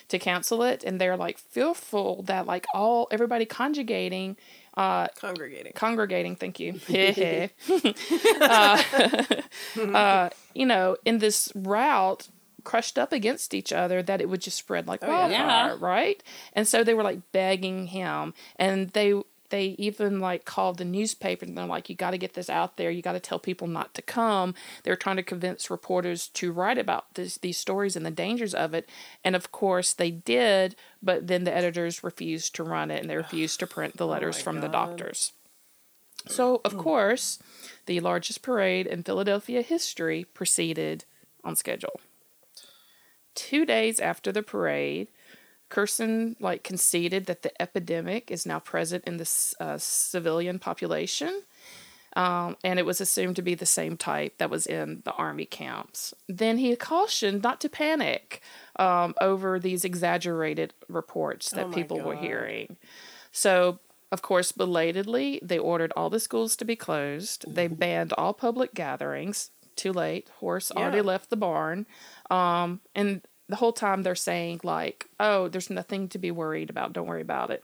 to cancel it, and they're like fearful that like all everybody conjugating uh, Congregating. congregating thank you [laughs] [laughs] uh, [laughs] uh, you know in this route crushed up against each other that it would just spread like wildfire yeah. right and so they were like begging him and they they even like called the newspaper and they're like you got to get this out there. You got to tell people not to come. They're trying to convince reporters to write about this, these stories and the dangers of it. And of course they did but then the editors refused to run it and they [sighs] refused to print the oh letters from the doctors. So mm. of course the largest parade in philadelphia history proceeded on schedule. Two days after the parade Krusen like conceded that the epidemic is now present in the uh, civilian population, um, and it was assumed to be the same type that was in the army camps. Then he cautioned not to panic um, over these exaggerated reports that my people were hearing. So, of course, belatedly, they ordered all the schools to be closed. They [laughs] banned all public gatherings. Too late. Horse already left the barn. Um, and the whole time they're saying, like, oh, there's nothing to be worried about. Don't worry about it.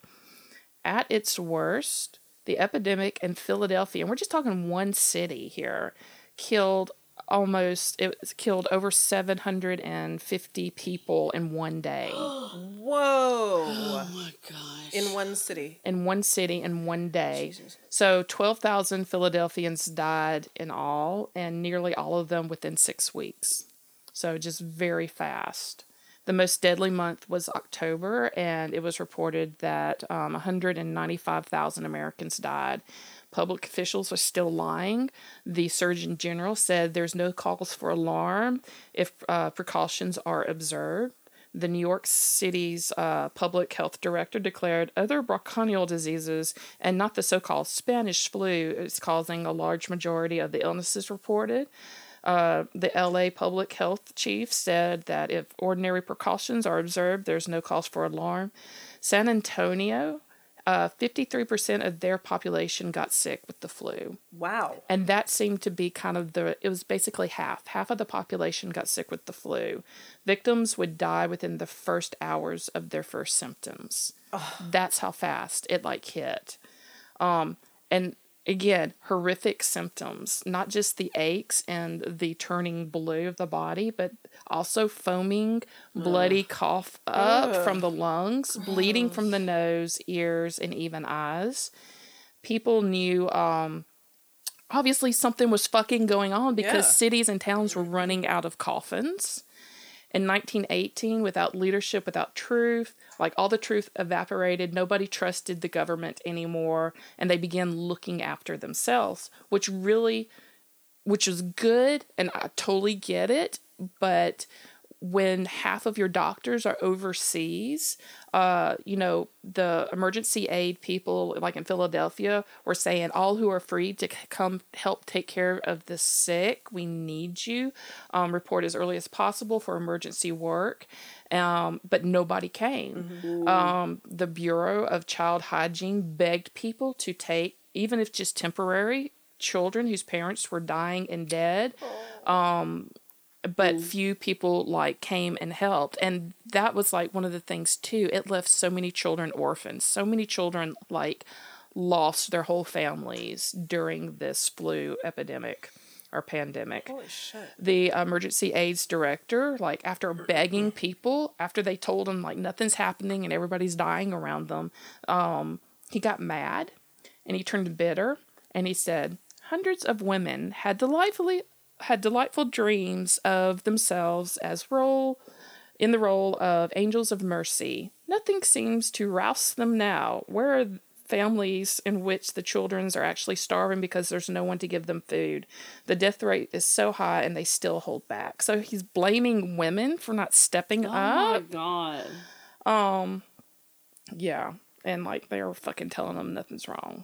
At its worst, the epidemic in Philadelphia, and we're just talking one city here, killed almost, it killed over 750 people in one day. [gasps] Whoa. Oh my gosh. In one city. in one city in one day. So 12,000 Philadelphians died in all, and nearly all of them within six weeks. So just very fast. The most deadly month was October, and it was reported that um, 195,000 Americans died. Public officials are still lying. The Surgeon General said there's no cause for alarm if uh, precautions are observed. The New York City's uh, public health director declared other bronchial diseases and not the so called Spanish flu is causing a large majority of the illnesses reported. Uh, the LA public health chief said that if ordinary precautions are observed, there's no cause for alarm. San Antonio, uh, 53% of their population got sick with the flu. Wow. And that seemed to be kind of the, it was basically half. Half of the population got sick with the flu. Victims would die within the first hours of their first symptoms. That's how fast it like hit. Um, and again, horrific symptoms, not just the aches and the turning blue of the body, but also foaming, bloody cough up from the lungs, bleeding from the nose, ears, and even eyes. People knew um, obviously something was fucking going on because Yeah. cities and towns were running out of coffins. In 1918, without leadership, without truth, like all the truth evaporated, nobody trusted the government anymore, and they began looking after themselves, which really, which was good, and I totally get it. But when half of your doctors are overseas, uh, you know, the emergency aid people, like in Philadelphia, were saying, all who are free to come help take care of the sick, we need you. Um, report as early as possible for emergency work. Um, but nobody came. Um, the Bureau of Child Hygiene begged people to take, even if just temporary, children whose parents were dying and dead but few people like came and helped and that was like one of the things too. It left so many children orphans so many children like lost their whole families during this flu epidemic or pandemic. Holy shit. the emergency aids director like after begging people after they told him like nothing's happening and everybody's dying around them um, he got mad and he turned bitter and he said hundreds of women had delightfully had delightful dreams of themselves as role in the role of angels of mercy. Nothing seems to rouse them now. Where are families in which the children are actually starving because there's no one to give them food? The death rate is so high and they still hold back. So he's blaming women for not stepping Oh up. Oh my god. Um yeah, and like they're fucking telling them nothing's wrong.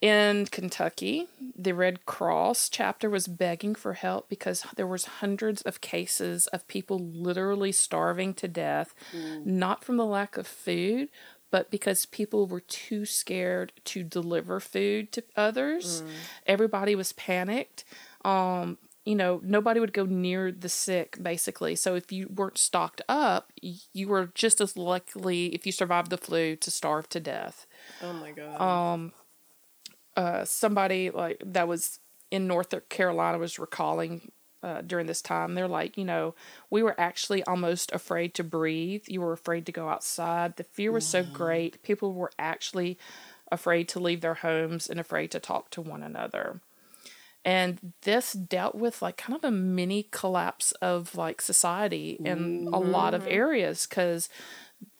In Kentucky, the Red Cross chapter was begging for help because there was hundreds of cases of people literally starving to death, mm. not from the lack of food, but because people were too scared to deliver food to others. Mm. Everybody was panicked. Um, you know, nobody would go near the sick, basically. So if you weren't stocked up, you were just as likely, if you survived the flu, to starve to death Oh my god. Um, uh, somebody like that was in North Carolina was recalling uh, during this time. They're like, you know, we were actually almost afraid to breathe. You were afraid to go outside. The fear was so great. People were actually afraid to leave their homes and afraid to talk to one another. And this dealt with like kind of a mini collapse of like society in a lot of areas because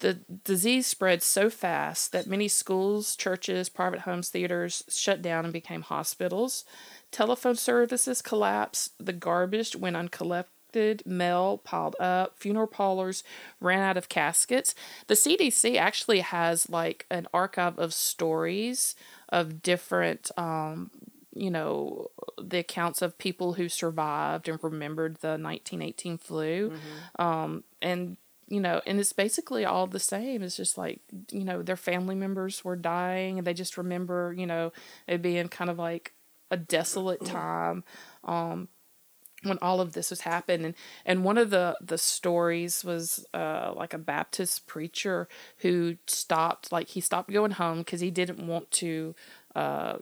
the disease spread so fast that many schools, churches, private homes, theaters shut down and became hospitals. Telephone services collapsed. The garbage went uncollected. Mail piled up. Funeral parlors ran out of caskets. The CDC actually has like an archive of stories of different um, you know the accounts of people who survived and remembered the 1918 flu um, and you know and it's basically all the same. It's just like you know their family members were dying and they just remember you know it being kind of like a desolate time um, when all of this was happening. And and one of the the stories was uh like a baptist preacher who stopped like he stopped going home because he didn't want to uh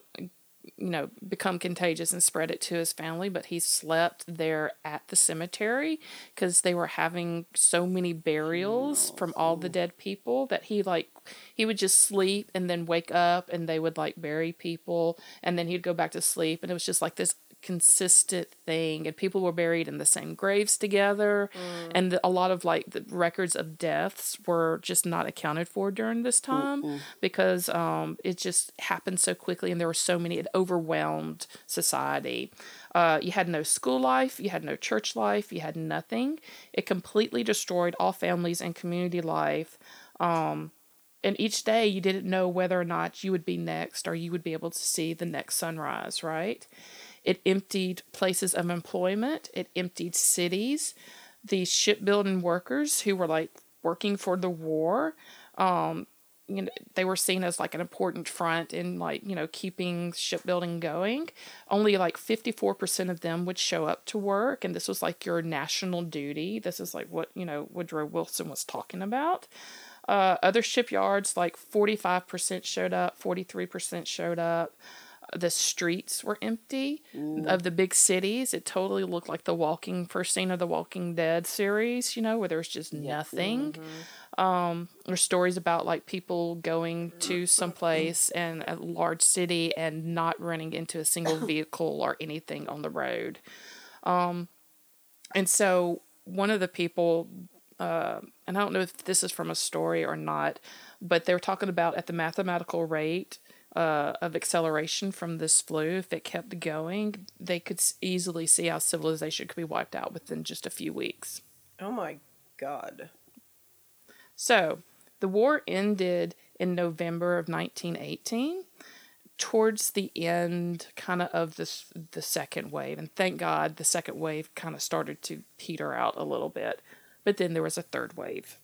you know become contagious and spread it to his family but he slept there at the cemetery because they were having so many burials from all the dead people that he like he would just sleep and then wake up and they would like bury people and then he'd go back to sleep and it was just like this consistent thing and people were buried in the same graves together. And the, a lot of like the records of deaths were just not accounted for during this time because um, it just happened so quickly and there were so many it overwhelmed society. Uh, you had no school life you had no church life you had nothing. It completely destroyed all families and community life. Um, and each day you didn't know whether or not you would be next or you would be able to see the next sunrise, right? It emptied places of employment, it emptied cities. The shipbuilding workers who were like working for the war, um, you know, they were seen as like an important front in like, you know, keeping shipbuilding going. Only like 54% of them would show up to work. And this was like your national duty. This is like what, you know, Woodrow Wilson was talking about. Uh, other shipyards, like 45% showed up, 43% showed up. The streets were empty of the big cities. It totally looked like the Walking first scene of the Walking Dead series, you know, where there's just nothing. Um, there's stories about like people going to some place in [clears throat] a large city and not running into a single [coughs] vehicle or anything on the road. Um, and so one of the people, uh, and I don't know if this is from a story or not, but they were talking about at the mathematical rate uh, of acceleration from this flu, if it kept going, they could easily see how civilization could be wiped out within just a few weeks. Oh my god. So the war ended in November of 1918, towards the end, kind of of this the second wave, and thank God the second wave kind of started to peter out a little bit, but then there was a third wave.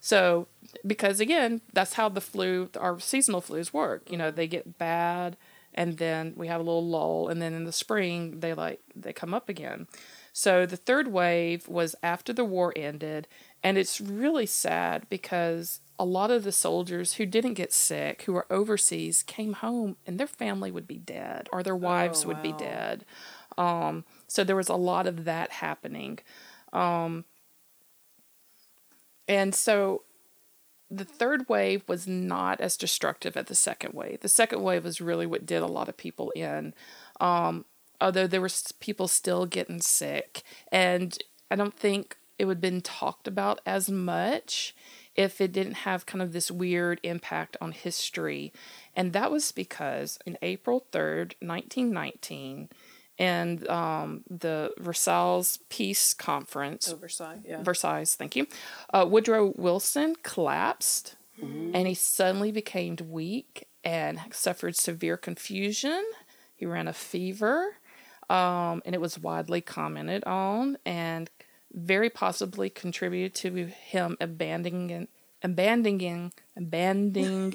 So, because again, that's how the flu, our seasonal flus work. You know, they get bad, and then we have a little lull, and then in the spring they like they come up again. So the third wave was after the war ended, and it's really sad because a lot of the soldiers who didn't get sick, who were overseas, came home and their family would be dead or their wives would be dead. Um, so there was a lot of that happening. Um, and so the third wave was not as destructive as the second wave. The second wave was really what did a lot of people in. Um, although there were people still getting sick, and I don't think it would have been talked about as much if it didn't have kind of this weird impact on history. And that was because in April 3rd, 1919, and um, the Versailles Peace Conference, Oversight. Yeah. Versailles, thank you. Uh, Woodrow Wilson collapsed and he suddenly became weak and suffered severe confusion. He ran a fever um, and it was widely commented on and very possibly contributed to him abandoning. Abandoning, abandoning,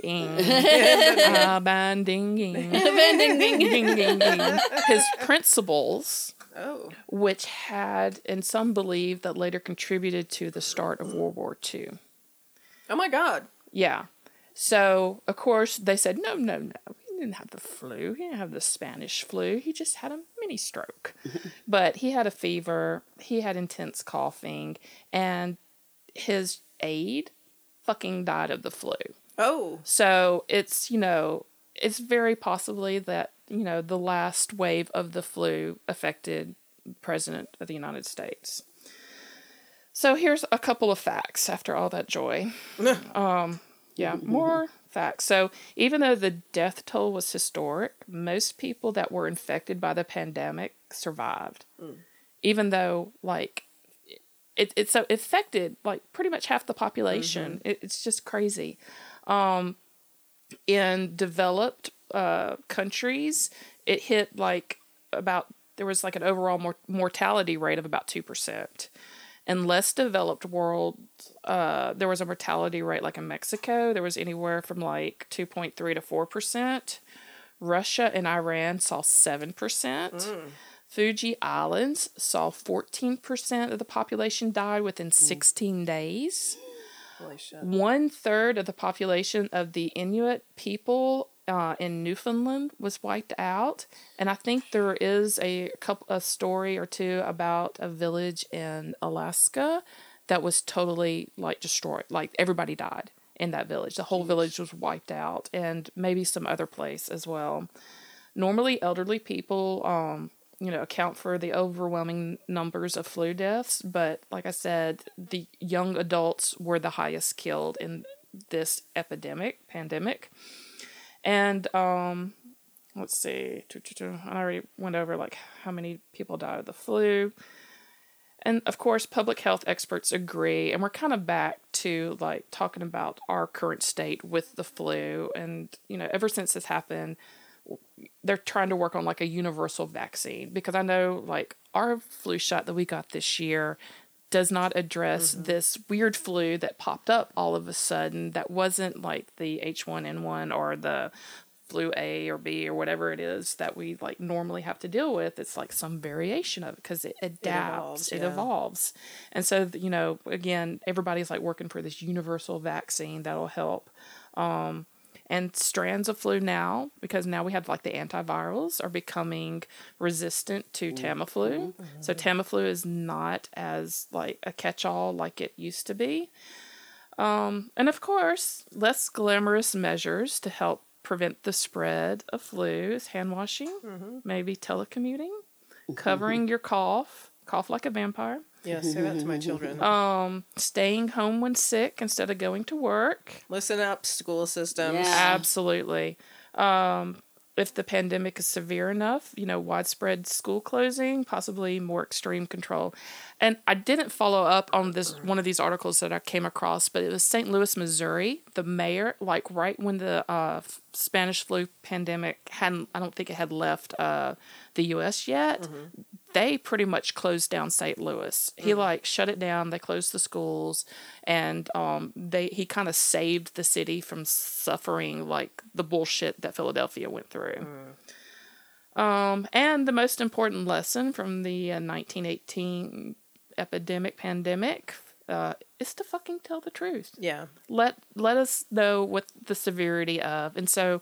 abandoning, abandoning his principles oh. which had, and some believe that later contributed to the start of World War II. Oh my god. Yeah. So, of course, they said, no, no, no. He didn't have the flu. He didn't have the Spanish flu. He just had a mini stroke. [laughs] but he had a fever. He had intense coughing. And his aide fucking died of the flu. Oh. So it's, you know, it's very possibly that, you know, the last wave of the flu affected the President of the United States. So here's a couple of facts after all that joy. [laughs] um, yeah, more facts. So even though the death toll was historic, most people that were infected by the pandemic survived. Even though, like, it, it's so affected like pretty much half the population. It, it's just crazy. Um, in developed uh, countries, it hit like about there was like an overall mor- mortality rate of about two percent. In less developed world, uh, there was a mortality rate like in Mexico. There was anywhere from like two point three to four percent. Russia and Iran saw seven percent. Fiji Islands saw 14% of the population died within 16 days. One third of the population of the Inuit people uh, in Newfoundland was wiped out, and I think there is a couple a story or two about a village in Alaska that was totally like destroyed. Like everybody died in that village. The whole village was wiped out, and maybe some other place as well. Normally, elderly people, um, you know, account for the overwhelming numbers of flu deaths, but like I said, the young adults were the highest killed in this epidemic, pandemic. And um, let's see, I already went over like how many people died of the flu. And of course, public health experts agree, and we're kind of back to like talking about our current state with the flu. And you know, ever since this happened, they're trying to work on like a universal vaccine because I know like our flu shot that we got this year does not address this weird flu that popped up all of a sudden that wasn't like the H1N1 or the flu A or B or whatever it is that we like normally have to deal with. It's like some variation of it because it adapts, evolves, it yeah. evolves. And so, you know, again, everybody's like working for this universal vaccine that'll help. Um, And strands of flu now, because now we have like the antivirals, are becoming resistant to mm-hmm. Tamiflu. Mm-hmm. So mm-hmm. Tamiflu is not as like a catch-all like it used to be. Um, and of course, less glamorous measures to help prevent the spread of flu is hand washing, maybe telecommuting, [laughs] covering your cough, cough like a vampire, Yeah, say that to my children. [laughs] um, staying home when sick instead of going to work. Listen up, school systems. Yeah. Absolutely. Um, if the pandemic is severe enough, you know, widespread school closing, possibly more extreme control. And I didn't follow up on this one of these articles that I came across, but it was St. Louis, Missouri. The mayor, like right when the uh, Spanish flu pandemic hadn't, I don't think it had left uh, the U.S. yet. They pretty much closed down St. Louis. He like shut it down. They closed the schools, and um, they he kind of saved the city from suffering like the bullshit that Philadelphia went through. Um, and the most important lesson from the uh, 1918 epidemic pandemic uh, is to fucking tell the truth Yeah. let let us know what the severity of and so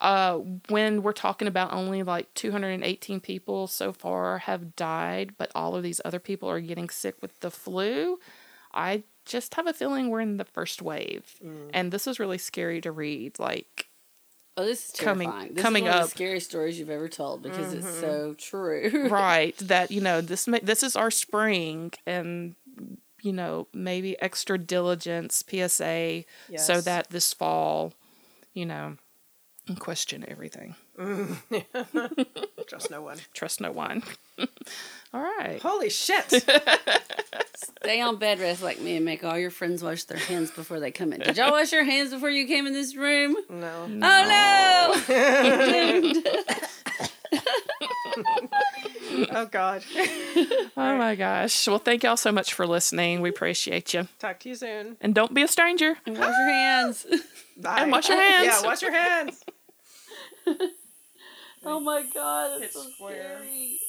uh when we're talking about only like 218 people so far have died but all of these other people are getting sick with the flu i just have a feeling we're in the first wave. And this is really scary to read like Oh, this is Coming- This coming is one up. of the scariest stories you've ever told because it's so true. right [laughs] that you know this may, this is our spring and you know maybe extra diligence psa so that this fall you know question everything mm. [laughs] Trust no one. trust no one [laughs] all right Holy shit. [laughs] Stay on bed rest like me and make all your friends wash their hands before they come in. Did y'all wash your hands before you came in this room? No. Oh no! Oh God. oh my gosh well thank y'all so much for listening we appreciate you Talk to you soon. and don't be a stranger and wash your hands. Bye. And wash your hands. Yeah, wash your hands. [laughs] oh my god, It's so square. scary.